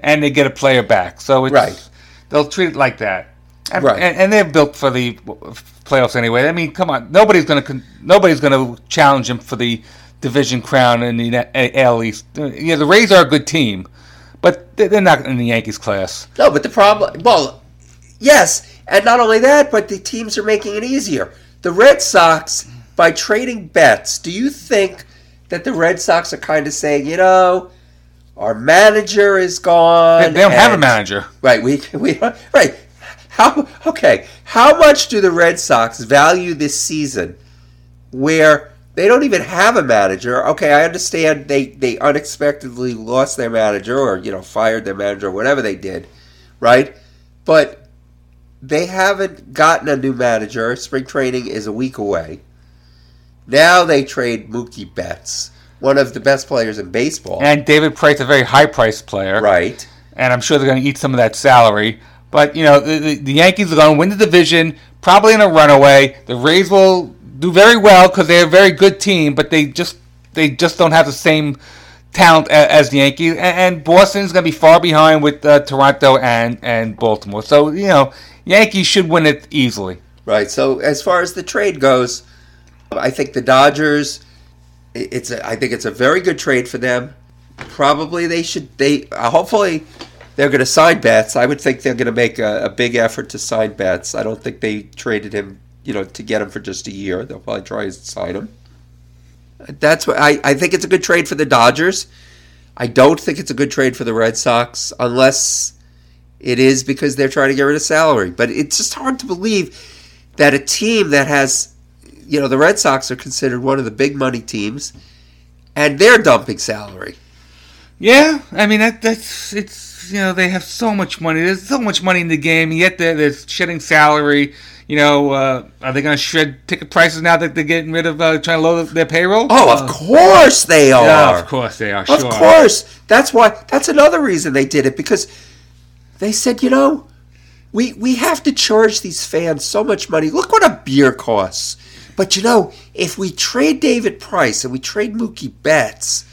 and they get a player back. So it's, Right. they'll treat it like that. And, Right. and, and they're built for the playoffs anyway. I mean, come on. Nobody's going to nobody's going to challenge him for the division crown in the AL East. Uh, Yeah, the Rays are a good team, but they- they're not in the Yankees class. No, but the problem, well, yes, and not only that, but the teams are making it easier. The Red Sox, by trading Betts, do you think that the Red Sox are kind of saying, you know, our manager is gone. They, they don't have a manager. Right, we we right. How okay? How much do the Red Sox value this season, where they don't even have a manager? Okay, I understand they they unexpectedly lost their manager, or you know fired their manager, or whatever they did, right? But they haven't gotten a new manager. Spring training is a week away. Now they trade Mookie Betts, one of the best players in baseball. And David Price, a very high-priced player. right. and I'm sure they're going to eat some of that salary. But you know, the, the Yankees are going to win the division, probably in a runaway. The Rays will do very well because they're a very good team, but they just they just don't have the same talent as the Yankees. And, Boston's going to be far behind with uh, Toronto and and Baltimore. So you know, Yankees should win it easily. Right. So as far as the trade goes, I think the Dodgers. It's a, I think it's a very good trade for them. Probably they should. They uh, hopefully they're going to sign Betts. I would think they're going to make a, a big effort to sign Betts. I don't think they traded him, you know, to get him for just a year. They'll probably try to sign him. That's what I, I think it's a good trade for the Dodgers. I don't think it's a good trade for the Red Sox unless it is because they're trying to get rid of salary. But it's just hard to believe that a team that has, you know, the Red Sox are considered one of the big money teams, and they're dumping salary. Yeah, I mean that that's it's you know they have so much money. There's so much money in the game, yet they're, they're shedding salary. You know, uh, are they going to shred ticket prices now that they're getting rid of uh, trying to lower their payroll? Oh, of course they are. yeah, of course they are. Of sure. course. That's why. That's another reason they did it because they said, you know, we we have to charge these fans so much money. Look what a beer costs. But you know, if we trade David Price and we trade Mookie Betts,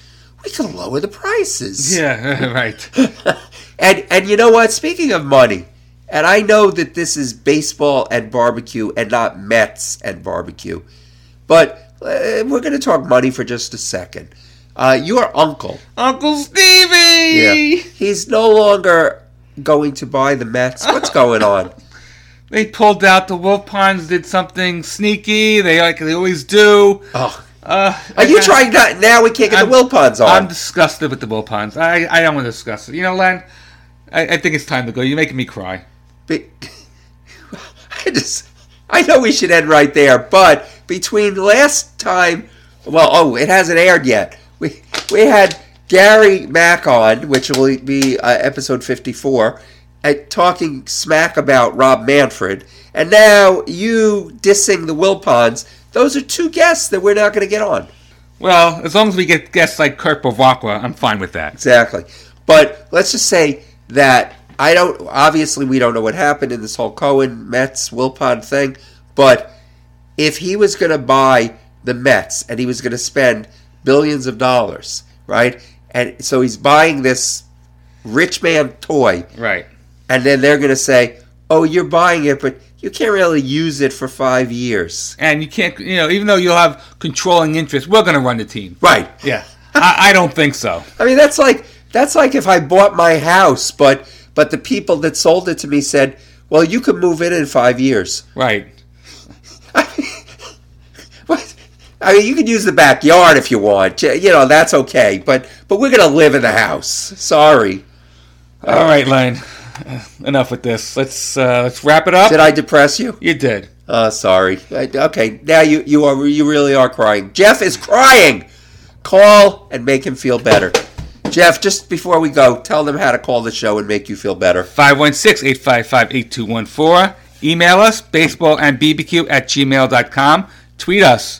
we can lower the prices. Yeah, right. and and you know what? Speaking of money, And I know that this is baseball and barbecue and not Mets and barbecue. But uh, we're going to talk money for just a second. Uh, your uncle, Uncle Stevie. he's no longer going to buy the Mets. What's going on? They pulled out the Wolfpons. Did something sneaky. They like they always do. Oh, Uh, are you I- trying that now? We can't get I'm- the Wilpons I'm disgusted with the Wolfpons. I I don't want to discuss it. You know, Len. I, I think it's time to go. You're making me cry. Be- I just, I know we should end right there, but between last time, well, oh, it hasn't aired yet. We we had Gary Mack on, which will be uh, episode fifty four, at talking smack about Rob Manfred, and now you dissing the Wilpons. Those are two guests that we're not going to get on. Well, as long as we get guests like Kurt Bevacqua, I'm fine with that. Exactly. But let's just say that I don't. Obviously, we don't know what happened in this whole Cohen Mets Wilpon thing. But if he was going to buy the Mets and he was going to spend billions of dollars, right? And so he's buying this rich man toy, Right. and then they're going to say, "Oh, you're buying it, but you can't really use it for five years." And you can't, you know, even though you'll have controlling interest, we're going to run the team. Right. Yeah. I, I don't think so. I mean, that's like that's like if I bought my house, but but the people that sold it to me said, "Well, you can move in in five years." Right. What? I mean, you can use the backyard if you want. You know, that's okay. But but we're gonna live in the house. Sorry. All right, Len. Uh, Enough with this. Let's uh, let's wrap it up. Did I depress you? You did. Uh, sorry. I, okay, now you you are you really are crying. Jeff is crying. Call and make him feel better. Jeff, just before we go, tell them how to call the show and make you feel better. 516-855-8214. Email us, baseball and bbq at gmail.com. Tweet us,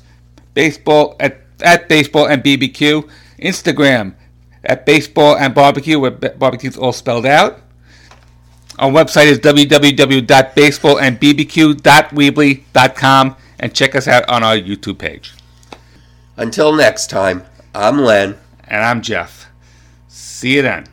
baseball at, at baseball and bbq. Instagram at baseball and barbecue, where ba- barbecue's all spelled out. Our website is www.baseballandbbq.weebly.com and check us out on our YouTube page. Until next time, I'm Len. And I'm Jeff. See you then.